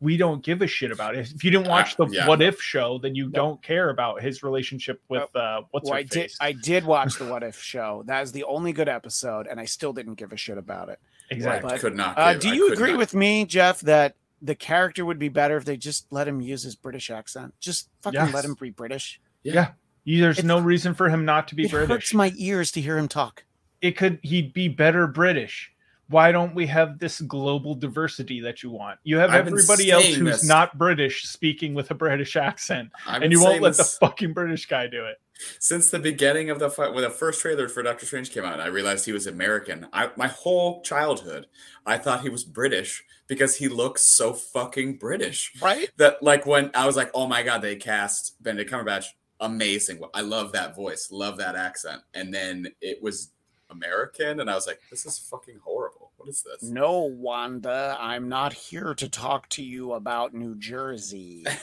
We don't give a shit about it. If you didn't watch the
Uh, yeah.
What If show, then you don't care about his relationship with uh what's
Well,
her
I did. I did watch the What If show. That is the only good episode, and I still didn't give a shit about it.
exactly.
But,
could not.
Uh, do
I
you agree
not.
with me, Jeff, that the character would be better if they just let him use his British accent? Just fucking
Yes.
let him be British.
Yeah. You- There's
It's-
no reason for him not to be
it
British.
hurts my ears to hear him talk.
it could he'd be better British. Why don't we have this global diversity that you want? You have
I've
everybody else who's
this.
not British speaking with a British accent,
I've
and you won't
saying
let the fucking British guy do it.
since the beginning of the fight when the first trailer for Doctor Strange came out. I realized he was American. I, my whole childhood, I thought he was British because he looks so fucking British.
Right?
That like when I was like, oh my god, they cast Benedict Cumberbatch, amazing. I love that voice, love that accent, and then it was American, and I was like, this is fucking horrible. What is this?
No, Wanda, I'm not here to talk to you about New Jersey.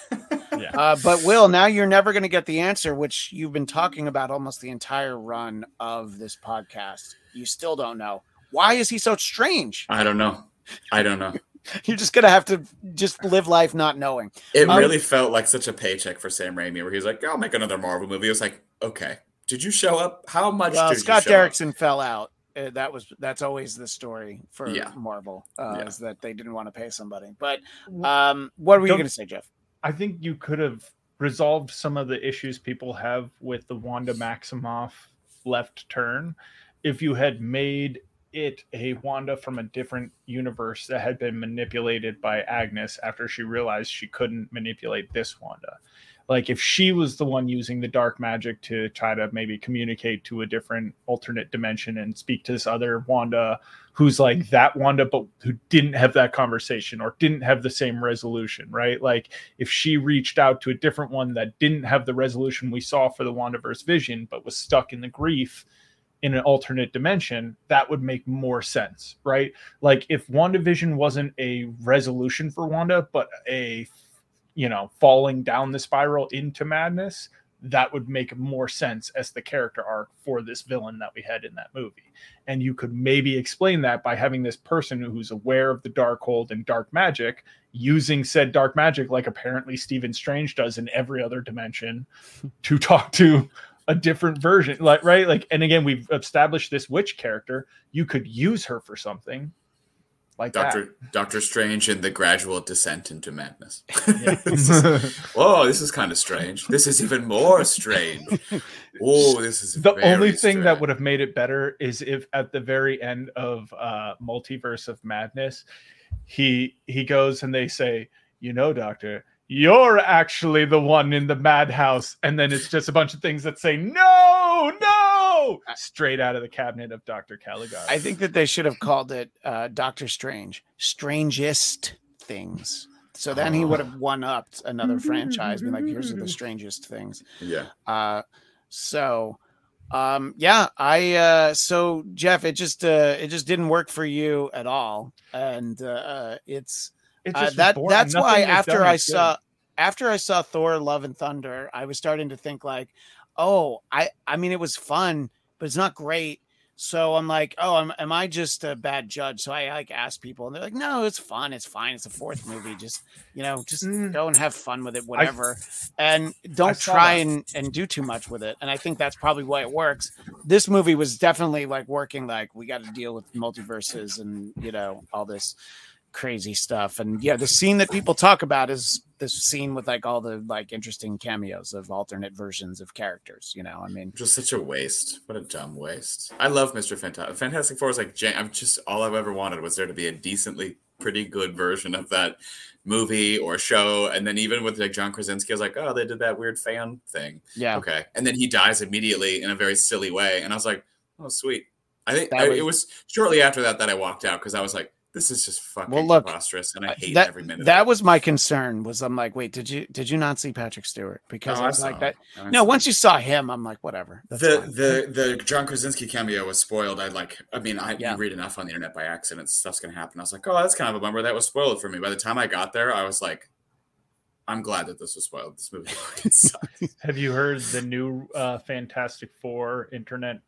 Yeah.
Uh, but Will, now you're never going to get the answer, which you've been talking about almost the entire run of this podcast. You still don't know. Why is he so strange?
I don't know. I don't know.
You're just going to have to just live life not knowing.
It
Um,
really felt like such a paycheck for Sam Raimi, where he was like, "I'll make another Marvel movie." It was like, okay, did you show up? How much?
Well,
did
Scott
you show up?
Derrickson fell out. Uh, that was that's always the story for
Yeah.
Marvel uh,
Yeah.
is that they didn't want to pay somebody. But um, what were you
Don't-
going to say, Jeff?
I think you could have resolved some of the issues people have with the Wanda Maximoff left turn if you had made it a Wanda from a different universe that had been manipulated by Agnes after she realized she couldn't manipulate this Wanda. Like if she was the one using the dark magic to try to maybe communicate to a different alternate dimension and speak to this other Wanda who's like that Wanda, but who didn't have that conversation or didn't have the same resolution, right? Like if she reached out to a different one that didn't have the resolution we saw for the Wandaverse vision, but was stuck in the grief in an alternate dimension, that would make more sense, right? Like if WandaVision wasn't a resolution for Wanda, but a you know, falling down the spiral into madness, that would make more sense as the character arc for this villain that we had in that movie. And you could maybe explain that by having this person who's aware of the Darkhold and dark magic using said dark magic, like apparently Stephen Strange does in every other dimension, to talk to a different version like right like and again we've established this witch character you could use her for something like
Doctor
that.
Doctor Strange and the gradual descent into madness.
Yeah.
Whoa, this is kind of strange. This is even more strange. Oh, this is
the
very
only thing that would have made it better is if at the very end of uh multiverse of madness he he goes and they say you know doctor you're actually the one in the madhouse and then it's just a bunch of things that say no no straight out of the cabinet of dr caligari
I think that they should have called it uh, Doctor Strange, strangest things. So then he would have one upped another franchise, being like, "Here's the strangest things."
Yeah.
Uh, so, um, yeah, I uh, so Jeff, it just uh, it just didn't work for you at all, and uh, it's
It
uh, that
boring.
that's
Nothing
why after I
is good.
saw after I saw Thor: Love and Thunder, I was starting to think like, oh, I I mean, it was fun, but it's not great. So I'm like, oh, am, am I just a bad judge? So I like ask people, and they're like, no, it's fun, it's fine, it's a fourth movie. Just you know, just
Mm.
go and have fun with it, whatever, and don't try
that.
and and do too much with it. And I think that's probably why it works. This movie was definitely like working. Like we got to deal with multiverses and you know all this crazy stuff. And yeah, the scene that people talk about is this scene with like all the like interesting cameos of alternate versions of characters. You know, I mean,
Just such a waste. What a dumb waste. I love Mr. Fantastic. Fantastic Four is like, I'm just all I've ever wanted was there to be a decently pretty good version of that movie or show. And then even with like John Krasinski, I was like, oh, they did that weird fan thing.
yeah,
Okay. And then he dies immediately in a very silly way. And I was like, oh, sweet. I think I,
was-
it was shortly after that that I walked out because I was like, this is just fucking
Well, look,
preposterous. And I
Uh,
hate
that
every minute
that
of it.
was my concern. Was I'm like, wait, did you did you not see Patrick Stewart? Because
Oh,
I
I
was
saw
like that.
I
No, once you saw him, I'm like, whatever.
The
fine.
the the John Krasinski cameo was spoiled. I like. I mean, I
Yeah.
you read enough on the internet by accident, stuff's gonna happen. I was like, oh, that's kind of a bummer. That was spoiled for me. By the time I got there, I was like, I'm glad that this was spoiled. This movie sucks.
have you heard the new uh fantastic four internet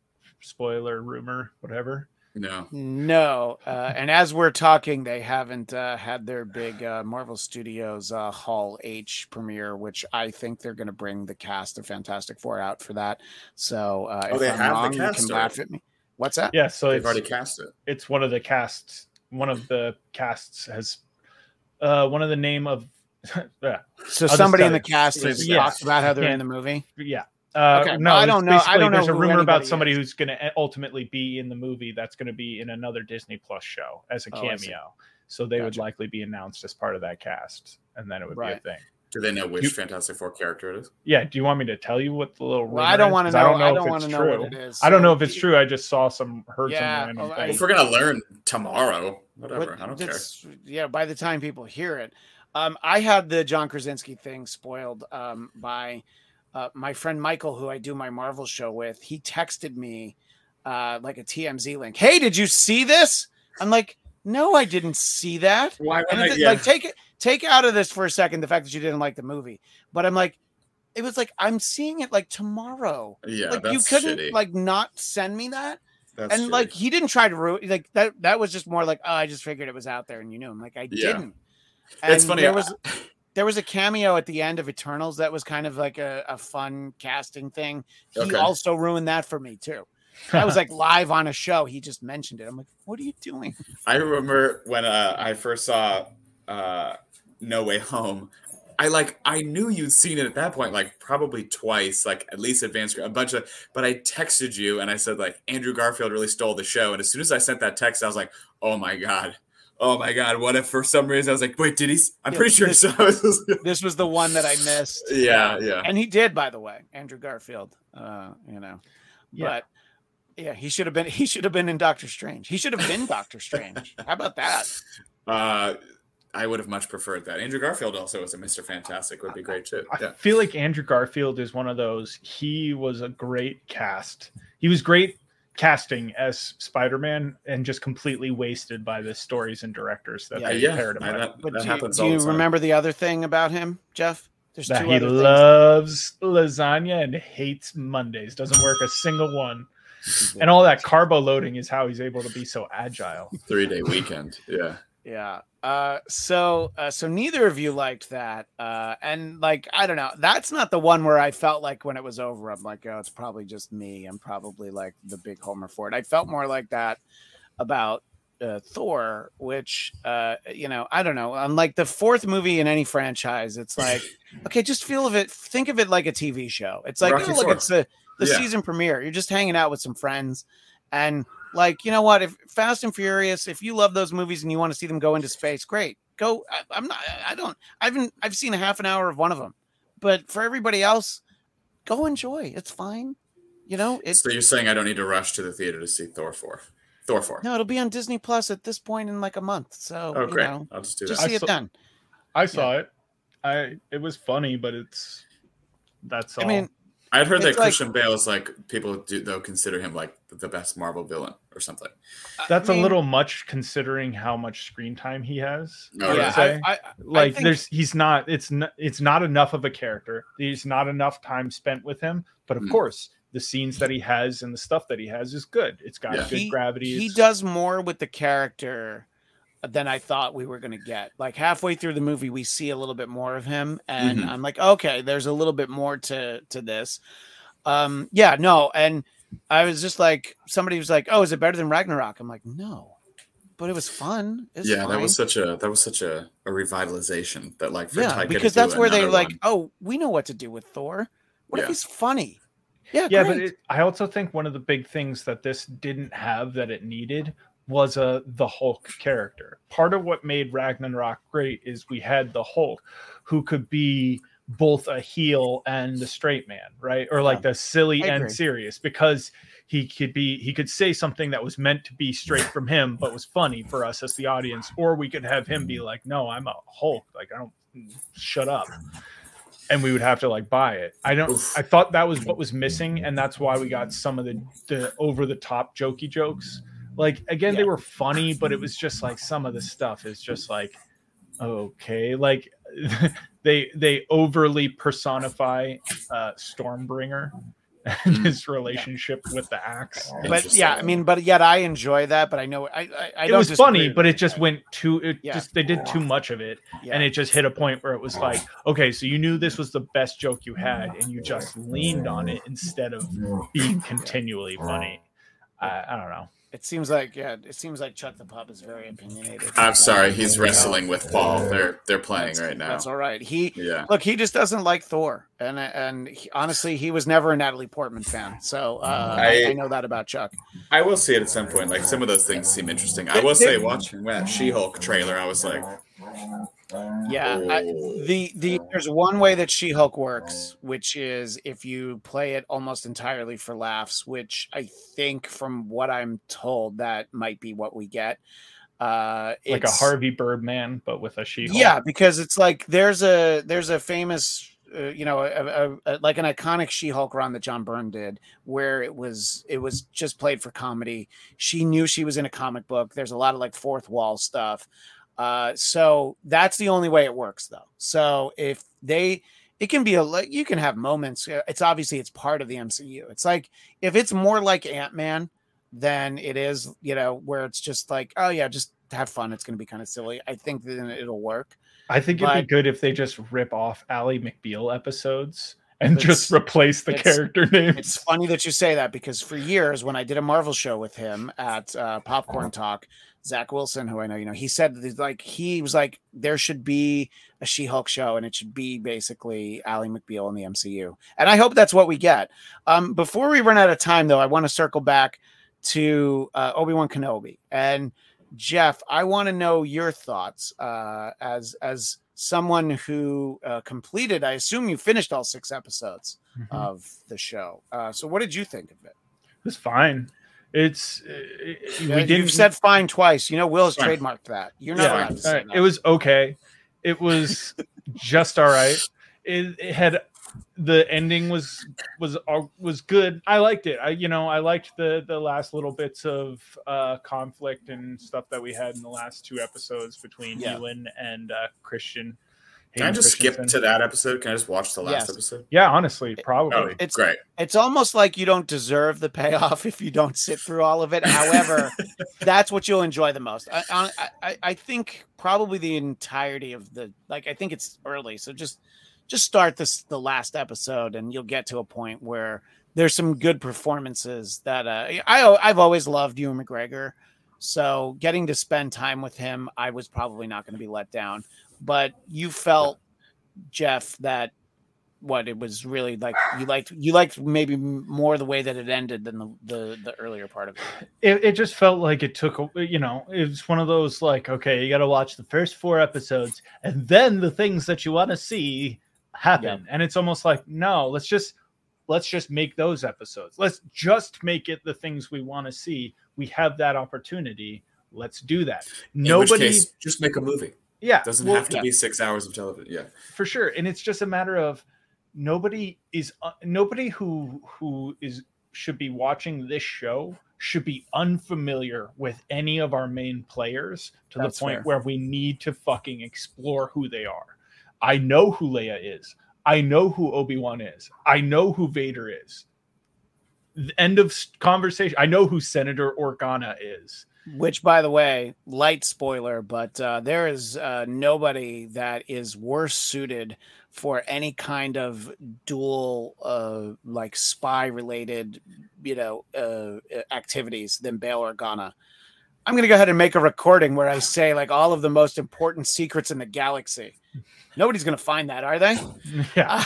spoiler rumor whatever
no,
No, uh, and as we're talking, they haven't uh, had their big uh, Marvel Studios uh, Hall H premiere, which I think they're going to bring the cast of Fantastic Four out for that. So uh,
Oh,
if
they
I'm
have the
wrong, you
cast
can laugh at me. What's that?
yeah so
they've already cast it.
it's one of the casts one of the casts has uh one of the name of yeah
So
just
somebody in the cast has
Yes.
talked about how they're
Yeah.
in the movie.
yeah uh,
Okay,
no,
I don't know- I don't know
There's a rumor about somebody
is.
who's going to ultimately be in the movie that's going to be in another Disney Plus show as a
Oh,
cameo. So they would likely be announced as part of that cast, and then it would
Right.
be a thing.
Do they know which
You-
Fantastic Four character it is?
Yeah. Do you want me to tell you what the little?
Well, I don't want to
'Cause
know. I
if
don't want to
it's
know
true.
what it is.
I don't know if it's true. I just saw some heard
Yeah,
some random thing.
If we're gonna learn tomorrow, whatever.
But
I don't care.
Yeah, by the time people hear it, um, I had the John Krasinski thing spoiled um, by uh, my friend Michael, who I do my Marvel show with. He texted me uh, like a TMZ link. Hey, did you see this? I'm like, no, I didn't see that.
Why? Would I, yeah.
like, take it, take out of this for a second the fact that you didn't like the movie. But I'm like, it was like I'm seeing it like tomorrow.
yeah,
like you couldn't
shitty.
like not send me that
That's
and
shitty.
like he didn't try to ruin like that that was just more like oh i just figured it was out there and you knew him like i
Yeah.
didn't
it's funny.
there was there was a cameo at the end of eternals that was kind of like a, a fun casting thing he
Okay.
also ruined that for me too that was like live on a show he just mentioned it i'm like what are you doing
I remember when uh, I first saw uh, No Way Home. I like I knew you'd seen it at that point, like probably twice, like at least advanced a bunch of. But I texted you and I said like Andrew Garfield really stole the show, and as soon as I sent that text, I was like, oh my god, oh my god, what if for some reason I was like, wait, did he? I'm
Yeah,
pretty sure
this-
so.
This was the one that I missed.
yeah, yeah.
and he did, by the way, Andrew Garfield. Uh, you know,
Yeah.
but yeah, he should have been. He should have been in Doctor Strange. He should have been Doctor Strange. How about that?
Uh, I would have much preferred that. Andrew Garfield also as a Mr. Fantastic would be great too.
I feel like Andrew Garfield is one of those. He was a great cast. He was great casting as Spider-Man, and just completely wasted by the stories and directors that
Yeah,
they
yeah,
paired him
I-
with.
that,
But
that
do you, do you
the
remember the other thing about him, Jeff? There's
that
two
he
other things.
loves lasagna and hates Mondays. Doesn't work a single one. And all that carbo loading is how he's able to be so agile.
Three day weekend. Yeah.
Yeah. Uh, so uh, so neither of you liked that. Uh, and like I don't know, that's not the one where I felt like when it was over, I'm like, oh, it's probably just me. I'm probably like the big homer for it. I felt more like that about uh, Thor, which uh, you know, I don't know. Unlike the fourth movie in any franchise, it's like, okay, just feel of it. Think of it like a TV show. It's like, oh, look, it's the the
Yeah.
season premiere. You're just hanging out with some friends, and like, you know what? If Fast and Furious, if you love those movies and you want to see them go into space, great. Go. I, I'm not. I don't. I've been, I've seen a half an hour of one of them, but for everybody else, go enjoy. It's fine. You know, it's
So you're saying I don't need to rush to the theater to see Thor 4? Thor 4.
no. It'll be on Disney Plus at this point in like a month. So
oh,
you
great.
know,
I'll just do
just
that.
I
see it
saw-
done.
I saw it. I it was funny, but it's that's all.
I mean,
I'd heard that
like-
Christian Bale is like people do though consider him like the best Marvel villain or something.
that's
I
a
mean,
little much considering how much screen time he has.
Oh,
I would
Yeah,
yeah.
I, I,
like
think-
there's he's not it's not it's not enough of a character there's not enough time spent with him but of
Mm.
course the scenes that he has and the stuff that he has is good it's got
Yeah.
good
he,
gravity
he does more with the character than I thought we were going to get. Like halfway through the movie, we see a little bit more of him, and
Mhm.
I'm like, okay, there's a little bit more to to this. Um, yeah, no, and I was just like, somebody was like, oh, is it better than Ragnarok? I'm like, no, but it was fun. It's
yeah, that was such a that was such a, a revitalization that like for
yeah,
Taika
because that's where they
another
like, "Oh, we know what to do with Thor. What if he's funny? Yeah,
yeah
great.
but it, i also think one of the big things that this didn't have that it needed was uh, the hulk character part of what made ragnarok great is we had the hulk who could be both a heel and the straight man right? Or like the silly and serious because he could be he could say something that was meant to be straight from him but was funny for us as the audience or we could have him be like no i'm a hulk like i don't shut up. And we would have to like buy it. I don't i thought that was what was missing and that's why we got some of the the over the top jokey jokes. Like again they were funny but it was just like some of the stuff is just like okay like they they overly personify uh stormbringer and
Mm.
his relationship with the axe
but yeah, I mean, but yet I enjoy that. But I know I I, I
it
don't
was funny but it just went too it
Yeah.
just they did too much of it
Yeah.
and it just hit a point where it was like okay so you knew this was the best joke you had and you just leaned on it instead of being continually funny i, I don't know
It seems like yeah, it seems like Chuck the Pup is very opinionated.
I'm sorry, he's wrestling with Paul. They're they're playing
That's-
right now.
That's all right. He
Yeah.
look, he just doesn't like Thor, and and he, honestly, he was never a Natalie Portman fan. So uh, I,
I-
I know that about Chuck.
I will see it at some point. Like some of those things seem interesting. I will say, watching that She-Hulk trailer, I was like,
Yeah, I,
oh.
the the there's one way that She Hulk works, which is if you play it almost entirely for laughs, which I think, from what I'm told, that might be what we get. Uh,
like a
it's-
harvey birdman but with a she Hulk.
Yeah, because it's like there's a there's a famous uh, you know a, a, a, like an iconic She-Hulk run that John Byrne did where it was it was just played for comedy. She knew she was in a comic book. There's a lot of like fourth wall stuff. Uh, so that's the only way it works though. So if they it can be a like you can have moments. uh, It's obviously it's part of the MCU. It's like if it's more like Ant-Man than it is, you know, where it's just like, oh yeah, just have fun. It's going to be kind of silly. I think then it'll work.
i think it'd
but-
be good if they just rip off Ally mcbeal episodes and
It's-
just replace the character names.
It's funny that you say that because for years, when I did a Marvel show with him at uh, Popcorn Talk, Zach Wilson, who I know, you know, he said that, like he was like there should be a She-Hulk show, and it should be basically Ally McBeal in the MCU, and I hope that's what we get. Um, before we run out of time, though, I want to circle back to uh, Obi Wan Kenobi and Jeff. I want to know your thoughts uh, as as someone who uh, completed. I assume you finished all six episodes
Mhm.
of the show. Uh, so, what did you think of it?
It's fine. It's uh,
Yeah,
we didn't
You've said fine twice. You know, Will's
Fine.
trademarked that. You're not
Yeah,
allowed to say
Alright,
no.
It was okay. It was just all right. It, it had the ending was was uh, was good. I liked it. I you know I liked the the last little bits of uh conflict and stuff that we had in the last two episodes between
Yeah.
Ewan and uh Christian.
Can I just skip to that episode? Can I just watch the last
Yes.
episode?
Yeah, honestly, probably.
Oh,
It's-
great.
it's almost like you don't deserve the payoff if you don't sit through all of it. However, that's what you'll enjoy the most. I, I, I, I think probably the entirety of the like. I think it's early, so just just start this the last episode, and you'll get to a point where there's some good performances that uh, I I've always loved Ewan McGregor. So getting to spend time with him, I was probably not going to be let down. But you felt, Jeff, that what it was really like you liked you liked maybe more the way that it ended than the the, the earlier part of it.
it, it just felt like it took you know it was one of those like okay you got to watch the first four episodes and then the things that you want to see happen and it's almost like no let's just let's just make those episodes let's just make it the things we want to see we have that opportunity let's do that
In
nobody
case, just make a movie.
yeah
It doesn't
well,
have to
yeah.
be six hours of television. Yeah.
for sure and it's just a matter of nobody is uh, nobody who who is should be watching this show should be unfamiliar with any of our main players to
That's
the point
fair.
where we need to fucking explore who they are i know who leia is. I know who obi-wan is. I know who vader is. The end of conversation. I know who senator organa is.
Which, by the way, light spoiler, but uh, there is uh, nobody that is worse suited for any kind of dual, uh, like spy related, you know, uh, activities than Bail Organa. I'm gonna go ahead and make a recording where I say like all of the most important secrets in the galaxy. Nobody's gonna find that, are they?
yeah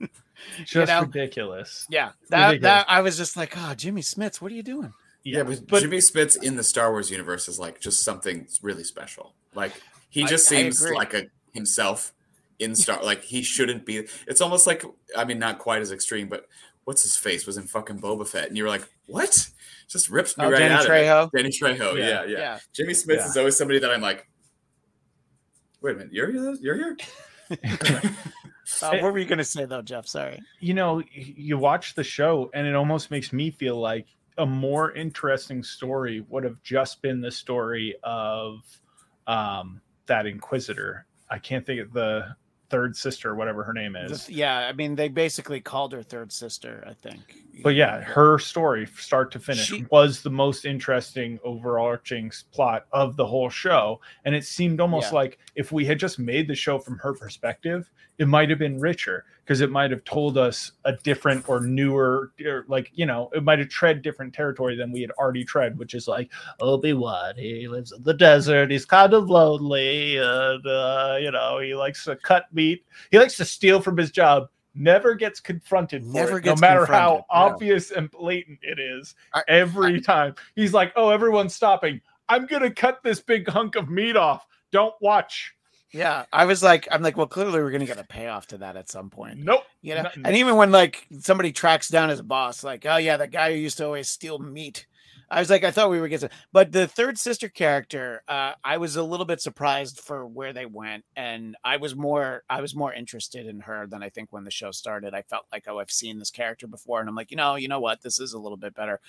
uh, just
know,
ridiculous
Yeah, that
Ridiculous.
that I was just like, oh, Jimmy Smits, what are you doing?
Yeah, but,
but
Jimmy Smits in the Star Wars universe is like just something really special. Like he just
I
seems
agree.
like a himself in Star. like he shouldn't be. It's almost like I mean, not quite as extreme, but what's his face was in fucking Boba Fett, and you were like, what? Just rips me
Oh,
right
Danny
out
Trejo?
of it. Danny Trejo.
Yeah.
Yeah, yeah.
Yeah.
Jimmy Smits
Yeah.
is always somebody that I'm like. Wait a minute, you're here? You're here?
Uh, what were you gonna say though, Jeff? Sorry.
you know, you watch the show and it almost makes me feel like a more interesting story would have just been the story of um, that Inquisitor. I can't think of the third sister, whatever her name is.
yeah, I mean, they basically called her third sister, I think.
But yeah, her story, start to finish,
She-
was the most interesting overarching plot of the whole show. And it seemed almost
Yeah.
like if we had just made the show from her perspective, it might have been richer because it might have told us a different or newer, or like, you know, it might have tread different territory than we had already tread, which is like Obi Wan. He lives in the desert. He's kind of lonely. And, uh, you know, he likes to cut meat. He likes to steal from his job. Never gets confronted.
Never gets
no matter how
yeah.
obvious and blatant it is.
I-
every time he's like, "Oh, everyone's stopping. I'm gonna cut this big hunk of meat off. Don't watch."
Yeah, I was like, I'm like, well, clearly we're gonna get a payoff to that at some point,
Nope.
you know.
Nothing.
And even when like somebody tracks down his boss, like, oh yeah, that guy who used to always steal meat. I was like, I thought we were getting, but the third sister character, uh, I was a little bit surprised for where they went, and I was more, I was more interested in her than I think when the show started. I felt like, oh, I've seen this character before, and I'm like, you know, you know what, this is a little bit better.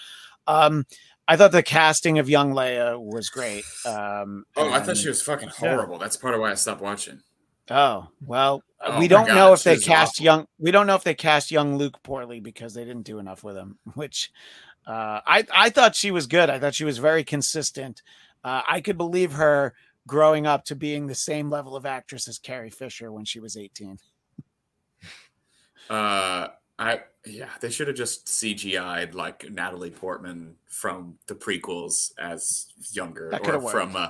Um, I thought the casting of young Leia was great. Um,
Oh, I thought she was fucking
Yeah.
horrible. That's part of why I stopped watching.
Oh well,
Oh
we don't
God,
know if they cast
awful.
young. We don't know if they cast young Luke poorly because they didn't do enough with him. Which uh, I I thought she was good. I thought she was very consistent. Uh, I could believe her growing up to being the same level of actress as Carrie Fisher when she was eighteen.
Uh, I yeah, they should have just CGI'd like Natalie Portman from the prequels as younger, or from uh,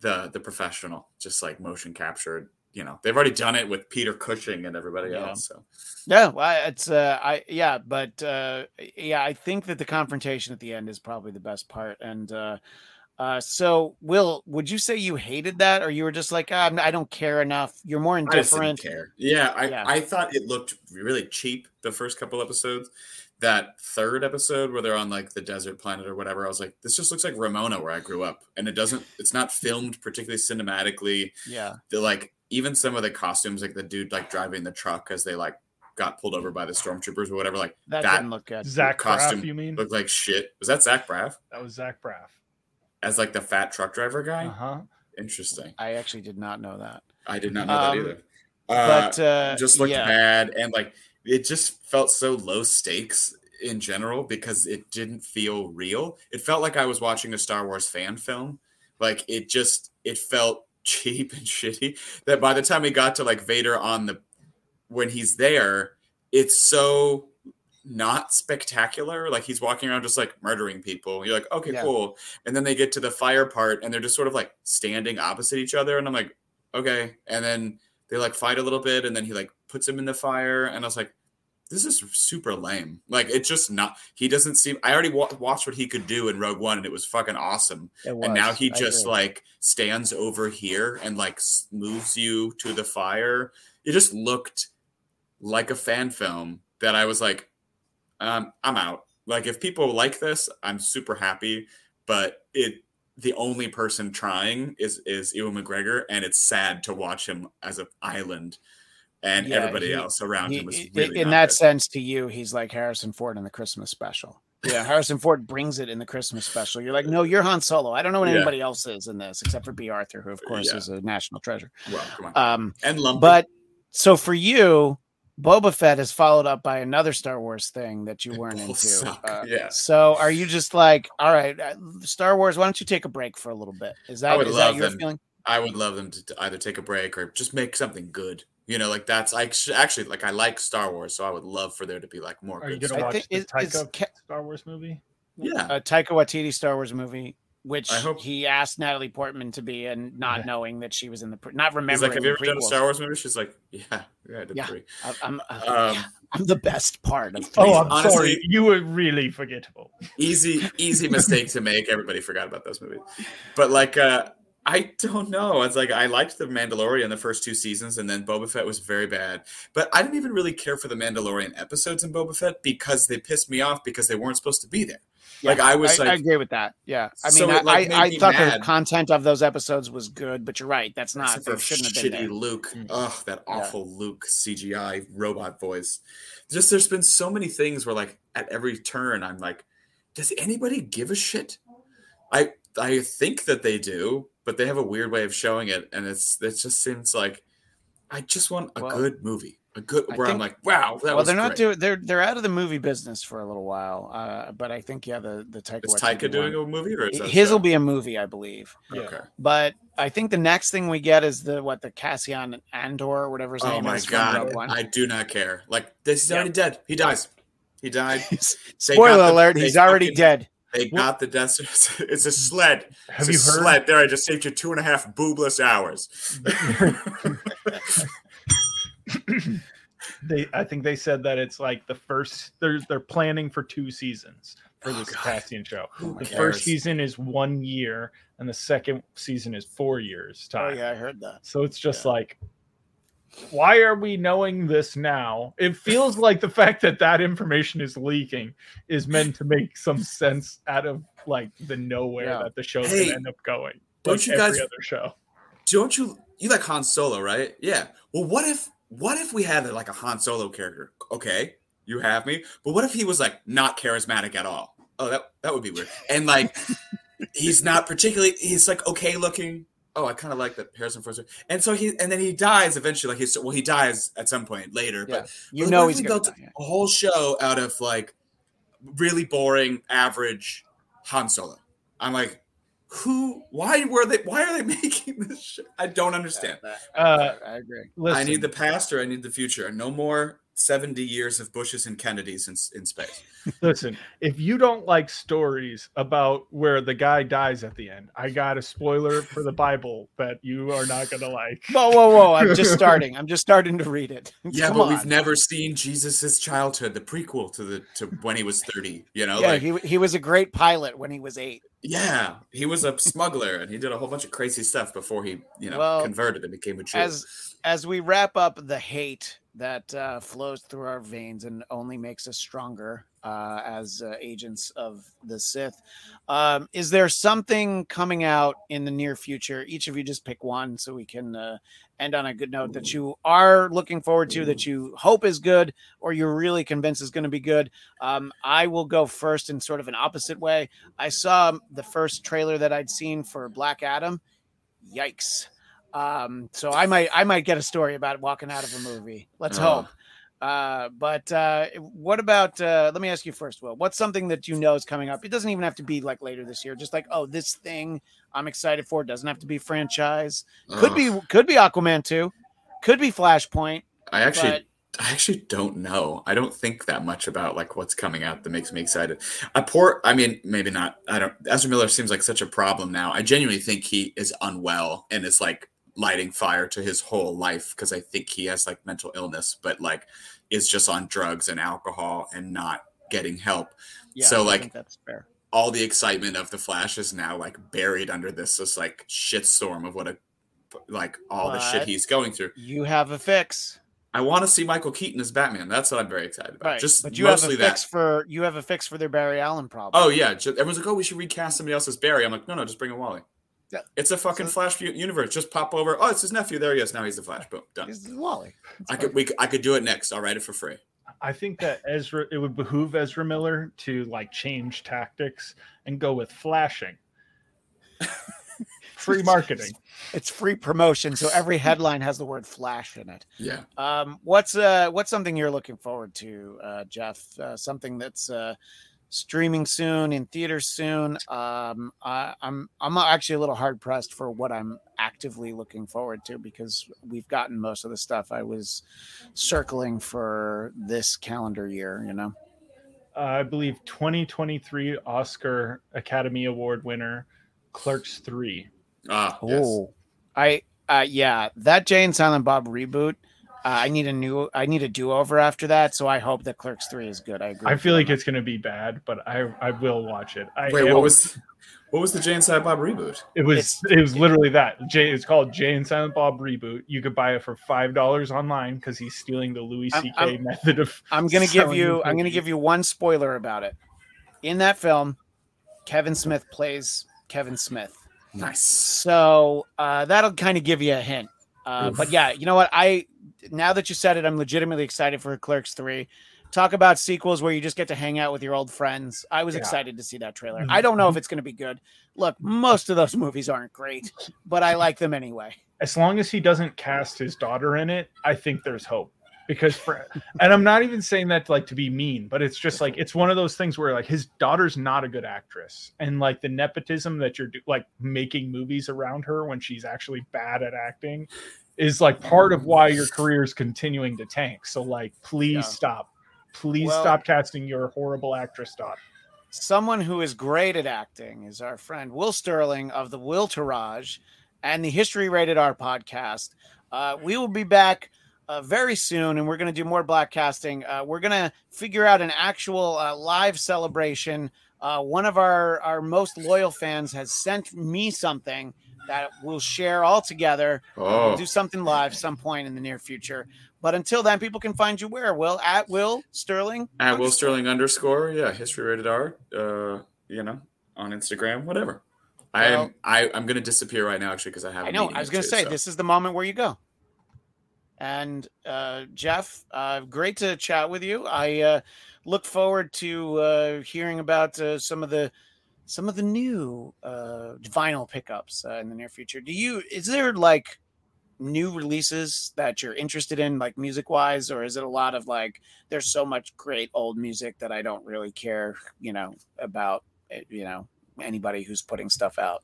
the the professional, just like motion captured. You know, they've already done it with Peter Cushing and everybody
Yeah.
else. So
Yeah, well, it's uh, I yeah, but uh, yeah, I think that the confrontation at the end is probably the best part. And uh, uh, so, Will, would you say you hated that, or you were just like, ah, I'm- don't care enough? You're more indifferent.
I just didn't
indifferent.
care. Yeah, I,
Yeah.
I thought it looked really cheap the first couple episodes. That third episode where they're on like the desert planet or whatever, I was like, this just looks like Ramona where I grew up, and it doesn't. It's not filmed particularly cinematically.
Yeah,
The like even some of the costumes, like the dude like driving the truck as they like got pulled over by the stormtroopers or whatever, like
that,
That-
didn't look good.
Zach
costume
Braff, you mean?
looked like shit. Was that Zach Braff
That was Zach Braff.
As like the fat truck driver guy?
Uh huh.
Interesting.
I actually did not know that.
I did not know
Um,
that either. Uh,
But uh,
just looked
yeah,
bad and like it just felt so low stakes in general because it didn't feel real it felt like i was watching a star wars fan film like it just it felt cheap and shitty that by the time we got to like vader on the when he's there it's so not spectacular. Like he's walking around just like murdering people. You're like okay
Yeah.
cool. And then they get to the fire part and they're just sort of like standing opposite each other and i'm like okay. And then they like fight a little bit and then he like puts him in the fire and i was like this is super lame. Like it's just not he doesn't seem i already wa- watched what he could do in rogue one and it was fucking awesome.
It
and now he
I
just
agree.
like stands over here and like moves you to the fire. It just looked like a fan film that i was like um, i'm out like if people like this i'm super happy but it the only person trying is is Ewan McGregor, and it's sad to watch him as an island, and
Yeah,
everybody
he-
else around
He-
him was really
in that
good.
sense, to you, he's like Harrison Ford in the Christmas special. Yeah, Harrison Ford brings it in the Christmas special. You're like, no, you're Han Solo. I don't know what
Yeah.
anybody else is in this except for Bea Arthur, who of course
Yeah.
is a national treasure.
Well, come on,
Um,
and Lumpy.
but so for you, Boba Fett is followed up by another Star Wars thing that you
They
weren't into.
suck,
Uh,
yeah.
So are you just like, all right, uh, Star Wars? Why don't you take a break for a little bit? Is that
would
is that your
them.
feeling?
I would love them to, to either take a break or just make something good. You know, like that's I actually like I like Star Wars, so I would love for there to be like more
Are you
good.
gonna
I
watch
think
the
is- is
Taika
Ke-
Star Wars movie?
Yeah,
a Taika Waititi Star Wars movie, which
I hope-
he asked Natalie Portman to be, and not
Yeah.
knowing that she was in the, pre- not
He's
remembering.
like, have you
the
ever done a. Star Wars movie? She's like, yeah, yeah, I did
Yeah.
three.
I- I'm, I'm,
Um,
yeah, I'm the best part of.
Oh, I'm
honestly-
sorry. You were really forgettable.
easy easy mistake to make everybody forgot about those movies but like uh i don't know it's like i liked the mandalorian the first two seasons and then boba fett was very bad but i didn't even really care for the mandalorian episodes in boba fett because they pissed me off because they weren't supposed to be there like i was
I,
like
I agree with that. Yeah, I
So
mean,
like,
I, I,
made
I
me
thought the content of those episodes was good, but you're right. That's not.
except for
shouldn't have been
shitty
there.
luke
Mm.
ugh that
Yeah.
awful luke cgi robot voice just there's been so many things where like at every turn i'm like does anybody give a shit i i think that they do but they have a weird way of showing it and it's it just seems like i just want a
Well,
good movie a good
I
where i'm like wow that
well,
was
they're not
great.
doing. They're they're out of the movie business for a little while. Uh, but I think yeah, the the Taika.
is
Waititi
taika doing
one-
a movie or is that a
his will be a movie, I believe.
Yeah.
okay
But I think the next thing we get is the what the Cassian Andor or whatever his
oh
name
my
is. from Rogue
god
One.
i do not care like this is
Yeah.
already dead he dies he died
Spoiler alert:
they
He's already
fucking-
dead.
They got the death. It's a sled.
Have
it's
you
a
heard?
sled. There, I just saved you two and a half boobless hours.
They, I think they said that it's like the first. They're they're planning for two seasons for
Oh,
this
God.
Cassian show.
Oh, Who
The
cares?
first season is one year, and the second season is four years
Oh
time.
yeah, I heard that.
So it's just
Yeah.
like, why are we knowing this now? It feels like the fact that that information is leaking is meant to make some sense out of like the nowhere
Yeah.
that the show's
Hey,
gonna end up going.
don't
like
you
every
guys-
other show?
Don't you? You like Han Solo, right? Yeah. Well, what if? What if we had like a Han Solo character? Okay, you have me. But what if he was like not charismatic at all? Oh, that that would be weird. And like, he's not particularly. He's like okay looking. Oh, I kind of like that Harrison Ford. And so he, and then he dies eventually. Like he's well, he dies at some point later.
Yeah.
But
You
But
know he's
if we
gonna
built
die, yeah.
a whole show out of like really boring, average Han Solo. I'm like, who? Why were they? Why are they making this? Show? I don't understand.
Uh,
I agree.
Listen,
I need the past or I need the future. No more 70 years of Bushes and Kennedys in, in space.
Listen, if you don't like stories about where the guy dies at the end, I got a spoiler for the Bible that you are not going to like.
Whoa, whoa, whoa! I'm just starting. I'm just starting to read it.
Yeah,
Come
but
on.
we've never seen Jesus's childhood, the prequel to the to when he was 30. You know,
Yeah,
like
he he was a great pilot when he was eight.
yeah, he was a smuggler and he did a whole bunch of crazy stuff before he you know
Well,
converted and became a Jew.
As as we wrap up the hate that uh, flows through our veins and only makes us stronger uh, as uh, agents of the Sith, um, is there something coming out in the near future? Each of you just pick one so we can uh, end on a good note that you are looking forward to, that you hope is good, or you're really convinced is going to be good. Um, I will go first in sort of an opposite way. I saw the first trailer that I'd seen for Black Adam. Yikes. Um, so I might I might get a story about walking out of a movie. Let's
Oh.
hope. Uh, but uh, what about? Uh, let me ask you first, Will. What's something that you know is coming up? It doesn't even have to be like later this year. Just like, oh, this thing I'm excited for. It doesn't have to be franchise. Could be could be Aquaman two. Could be Flashpoint.
I actually
but
I actually don't know. I don't think that much about like what's coming out that makes me excited. I poor I mean, maybe not. I don't Ezra Miller seems like such a problem now. I genuinely think he is unwell and is like lighting fire to his whole life because I think he has like mental illness, but like is just on drugs and alcohol and not getting help.
yeah,
So,
I
like,
that's fair.
All the excitement of the Flash is now like buried under this this like shitstorm of what a like all the shit he's going through.
You have a fix,
I want to see Michael Keaton as Batman. That's what I'm very excited about.
right?
Just
but you have a
mostly
fix
that.
for you have a fix for their Barry Allen problem.
Oh yeah, everyone's like, "Oh, we should recast somebody else as Barry." I'm like, "No, no, just bring in Wally."
Yeah.
It's a fucking
So-
Flash universe. Just pop over. Oh, it's his nephew. There he is. Now he's the Flash. Boom, done.
He's Wally. It's
I could we I could do it next. I'll write it for free.
I think that Ezra it would behoove Ezra Miller to like change tactics and go with flashing. Free marketing.
It's free promotion, so every headline has the word "flash" in it.
Yeah.
Um, what's uh, what's something you're looking forward to, uh, Jeff? Uh, something that's uh, streaming soon in theaters soon. Um, I, I'm I'm actually a little hard pressed for what I'm actively looking forward to because we've gotten most of the stuff I was circling for this calendar year. You know,
Uh, I believe 2023 Oscar Academy Award winner Clerks 3.
Ah. yes.
Oh, I uh yeah, that Jay and Silent Bob reboot. Uh, I need a new I need a do-over after that, so I hope that Clerks 3 is good. I agree.
I feel like
that.
it's going to be bad, but I I will watch it. I
Wait,
am-
what was what was the Jay and Silent Bob reboot?
it was
it's-
it was literally that. Jay it's called Jay and Silent Bob reboot. You could buy it for five dollars online because he's stealing the Louis
I'm-
C.K.
I'm-
method of.
I'm going to give
selling
you I'm going to give you one spoiler about it. In that film, Kevin Smith plays Kevin Smith.
Nice.
So, uh that'll kind of give you a hint. Uh, but yeah, you know what? I now that you said it, I'm legitimately excited for Clerks 3. Talk about sequels where you just get to hang out with your old friends. I was
Yeah.
excited to see that trailer.
Mhm.
I don't know if it's going to be good. Look, most of those movies aren't great, but I like them anyway.
As long as he doesn't cast his daughter in it, I think there's hope. Because for and I'm not even saying that like to be mean, but it's just like it's one of those things where like his daughter's not a good actress, and like the nepotism that you're like making movies around her when she's actually bad at acting is like part of why your career is continuing to tank. So like, please
Yeah.
stop, please
Well-
stop casting your horrible actress daughter.
Someone who is great at acting is our friend Will Starling of the Will Tourage and the History Rated R podcast. Uh, we will be back uh, very soon, and we're going to do more Bladtcasting. Uh, we're going to figure out an actual uh, live celebration. Uh, one of our, our most loyal fans has sent me something that we'll share all together. Uh,
Oh,
We'll do something live some point in the near future. But until then, people can find you where? Will at Will Starling
at Will. Starling underscore yeah, history rated R. Uh, you know, on Instagram, whatever. I am I I'm gonna disappear right now actually because I have.
I know. I was going to
two,
say
so.
this is the moment where you go. And uh, Jeff, uh, great to chat with you. I uh, look forward to uh, hearing about uh, some of the some of the new uh, vinyl pickups uh, in the near future. Do you? Is there like new releases that you're interested in, like music wise, or is it a lot of like there's so much great old music that I don't really care, you know, about eh, you know anybody who's putting stuff out.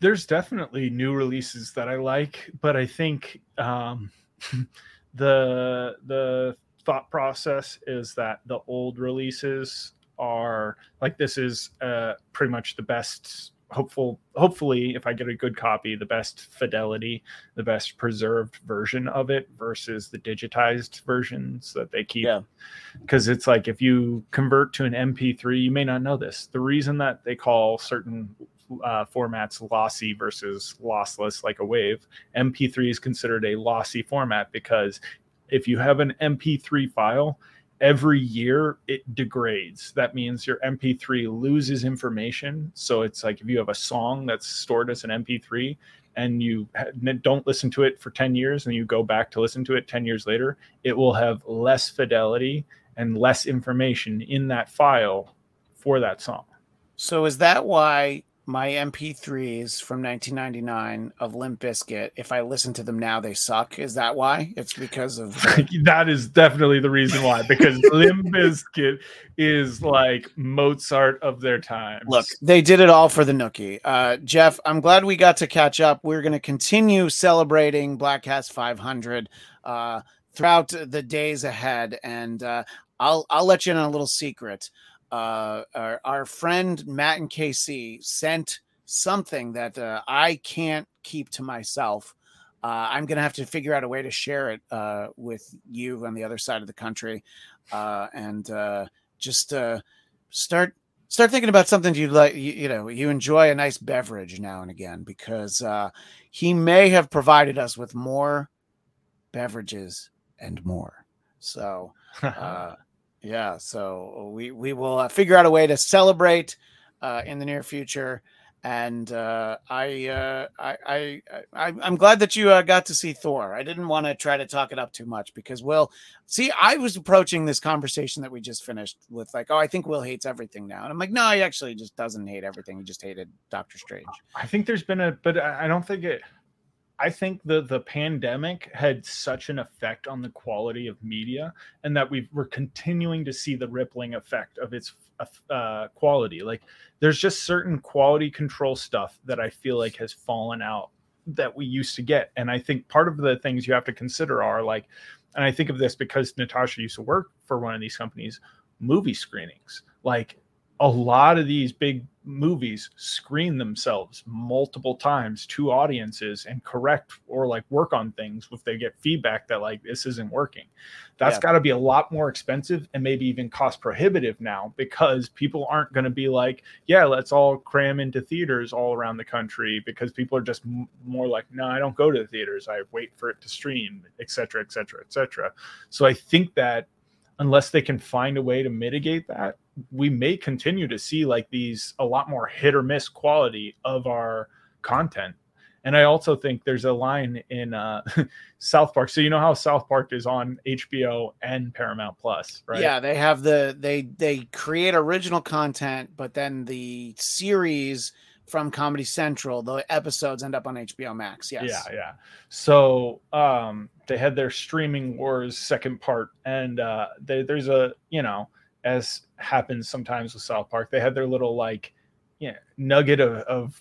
there's definitely new releases that I like, but I think um, the the thought process is that the old releases are like this is uh, pretty much the best hopeful hopefully if i get a good copy the best fidelity the best preserved version of it versus the digitized versions that they keep
Yeah.
because it's like if you convert to an mp3 you may not know this the reason that they call certain uh, formats lossy versus lossless like a wave mp3 is considered a lossy format because if you have an mp3 file every year it degrades. That means your mp3 loses information. So it's like if you have a song that's stored as an mp3 and you don't listen to it for 10 years and you go back to listen to it 10 years later it will have less fidelity and less information in that file for that song.
So is that why my MP3s from 1999 of Limp Bizkit, if I listen to them now, they suck? Is that why? It's because of
that is definitely the reason why because limp bizkit is like mozart of their time
look. They did it all for the Nookie. Uh, Jeff, I'm glad we got to catch up. We're going to continue celebrating Bladtcast 500 uh, throughout the days ahead, and uh, I'll I'll let you in on a little secret. Uh, our, our friend Matt and KC sent something that uh, I can't keep to myself. Uh, I'm gonna have to figure out a way to share it uh, with you on the other side of the country, uh, and uh, just uh, start start thinking about something you like. You, you know, you enjoy a nice beverage now and again because uh, he may have provided us with more beverages and more. So uh, yeah, so we we will uh, figure out a way to celebrate uh, in the near future. And uh, I, uh, I, I, I, I'm glad that you uh, got to see Thor. I didn't want to try to talk it up too much because Will, see, I was approaching this conversation that we just finished with like, oh, I think Will hates everything now, and I'm like, no, he actually just doesn't hate everything. He just hated Doctor Strange.
I think there's been a, but I don't think it. I think the the pandemic had such an effect on the quality of media, and that we we're continuing to see the rippling effect of its uh, quality. Like there's just certain quality control stuff that I feel like has fallen out that we used to get, and I think part of the things you have to consider are like, and I think of this because Natasha used to work for one of these companies, movie screenings, like a lot of these big movies screen themselves multiple times to audiences and correct or like work on things if they get feedback that like this isn't working. That's
Yeah.
got to be a lot more expensive and maybe even cost prohibitive now because people aren't going to be like yeah let's all cram into theaters all around the country because people are just m- more like no i don't go to the theaters. I wait for it to stream et cetera et cetera et cetera. So i think that unless they can find a way to mitigate that we may continue to see like these a lot more hit or miss quality of our content. And i also think there's a line in uh south park. So you know how south park is on hbo and paramount plus right?
Yeah, they have the they they create original content, but then the series from Comedy Central, the episodes end up on HBO Max. Yes.
Yeah, yeah. So um they had their streaming wars second part, and uh they, there's a you know, as happens sometimes with South Park, they had their little like yeah, nugget of, of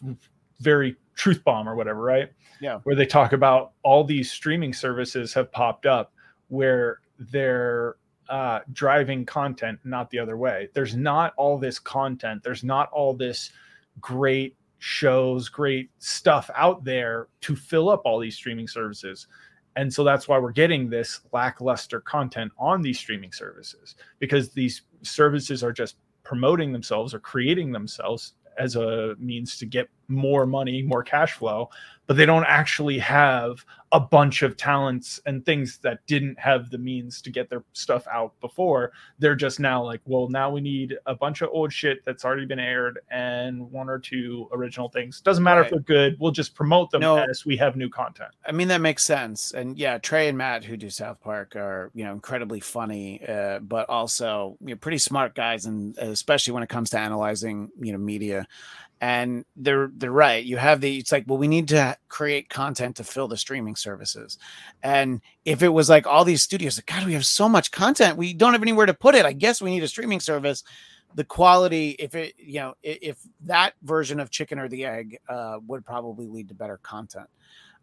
very truth bomb or whatever, right?
Yeah.
Where they talk about all these streaming services have popped up where they're uh driving content not the other way. There's not all this content, there's not all this great shows, great stuff out there to fill up all these streaming services. And so that's why we're getting this lackluster content on these streaming services because these services are just promoting themselves or creating themselves as a means to get more money, more cash flow, but they don't actually have a bunch of talents and things that didn't have the means to get their stuff out before. They're just now like, well, now we need a bunch of old shit that's already been aired and one or two original things. Doesn't matter if they're good. We'll just promote them
No.
as we have new content.
I mean that makes sense. And yeah, Trey and Matt who do South Park are, you know, incredibly funny, uh, but also you know, pretty smart guys and especially when it comes to analyzing, you know, media. And they're they're right. You have the it's like, well, we need to create content to fill the streaming services. And if it was like all these studios, like, God, we have so much content, we don't have anywhere to put it. I guess we need a streaming service. The quality, if it, you know, i- if that version of chicken or the egg uh, would probably lead to better content.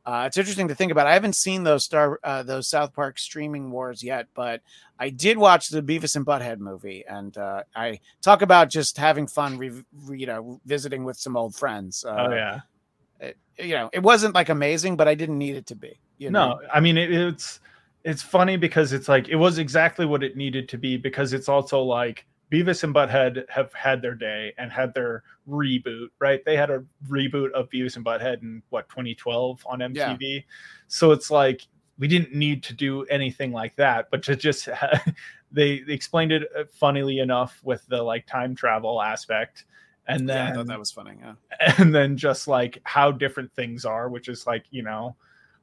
Uh, it's interesting to think about. I haven't seen those Star uh, those South Park streaming wars yet, but I did watch the Beavis and Butthead movie, and uh, I talk about just having fun, re- re- you know, visiting with some old friends. Uh,
oh yeah.
it- you know, it wasn't like amazing, but I didn't need it to be. You know?
No, I mean it, it's it's funny because it's like it was exactly what it needed to be because it's also like Beavis and Butthead have had their day and had their reboot, right? They had a reboot of Beavis and Butthead in what 2012 on MTV. So it's like we didn't need to do anything like that, but to just ha- they, they explained it uh, funnily enough with the like time travel aspect. And
yeah, I
then
thought that was funny. Yeah.
and then just like how different things are, which is like you know,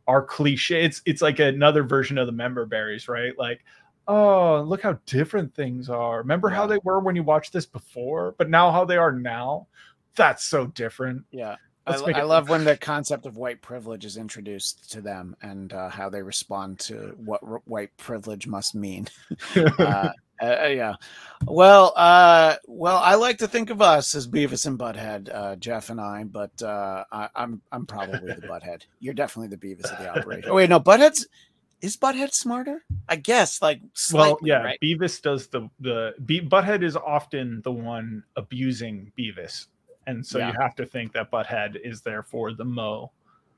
our cliche. It's it's like another version of the member berries, right? Like, oh, look how different things are. Remember how they were when you watched this before, but now how they are now. That's so different.
Yeah. I,
Let's
I love when the concept of white privilege is introduced to them and uh, how they respond to what r- white privilege must mean. uh, uh, yeah. Well, uh, well, I like to think of us as Beavis and Butthead, uh, Jeff and I, but uh, I, I'm I'm probably the Butthead. You're definitely the Beavis of the operation. Oh wait, no, Butthead's is Butthead smarter? I guess, like slightly,
well, yeah,
right?
Beavis does the the Be- Butthead is often the one abusing Beavis, and so
Yeah.
you have to think that Butthead is therefore the mo.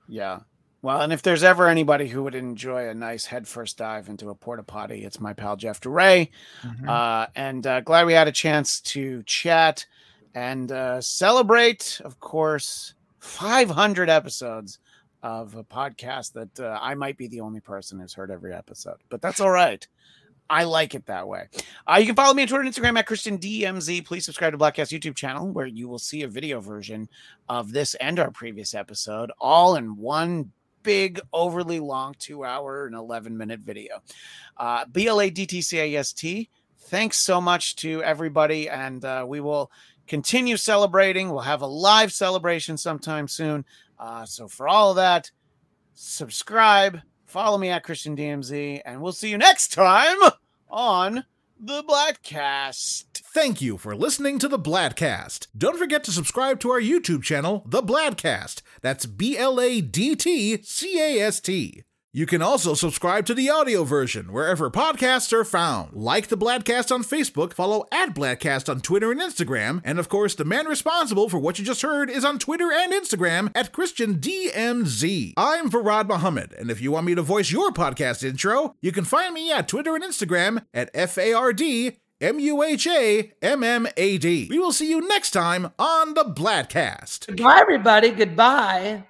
Yeah. Well, and if there's ever anybody who would enjoy a nice headfirst dive into a porta potty, it's my pal Jeff DeRay.
Mhm.
Uh, and uh, glad we had a chance to chat and uh, celebrate, of course, 500 episodes of a podcast that uh, I might be the only person who's heard every episode, but that's all right. I like it that way. Uh, you can follow me on Twitter and Instagram at Christian DMZ. Please subscribe to Bladtcast YouTube channel where you will see a video version of this and our previous episode all in one big, overly long two hour and 11 minute video. Uh, B L A D T C A S T. Thanks so much to everybody. And uh, we will continue celebrating. We'll have a live celebration sometime soon. Uh, so, for all of that, subscribe, follow me at Christian DMZ, and we'll see you next time on the Bladtcast.
Thank you for listening to the Bladtcast. Don't forget to subscribe to our YouTube channel, The Bladtcast. That's B L A D T C A S T. You can also subscribe to the audio version wherever podcasts are found. Like the Bladtcast on Facebook, follow at Bladtcast on Twitter and Instagram, and of course, the man responsible for what you just heard is on Twitter and Instagram at Christian DMZ. I'm Farad Muhammad, and if you want me to voice your podcast intro, you can find me at Twitter and Instagram at F A R D M U H A M M A D. We will see you next time on the Bladtcast.
Goodbye, everybody. Goodbye.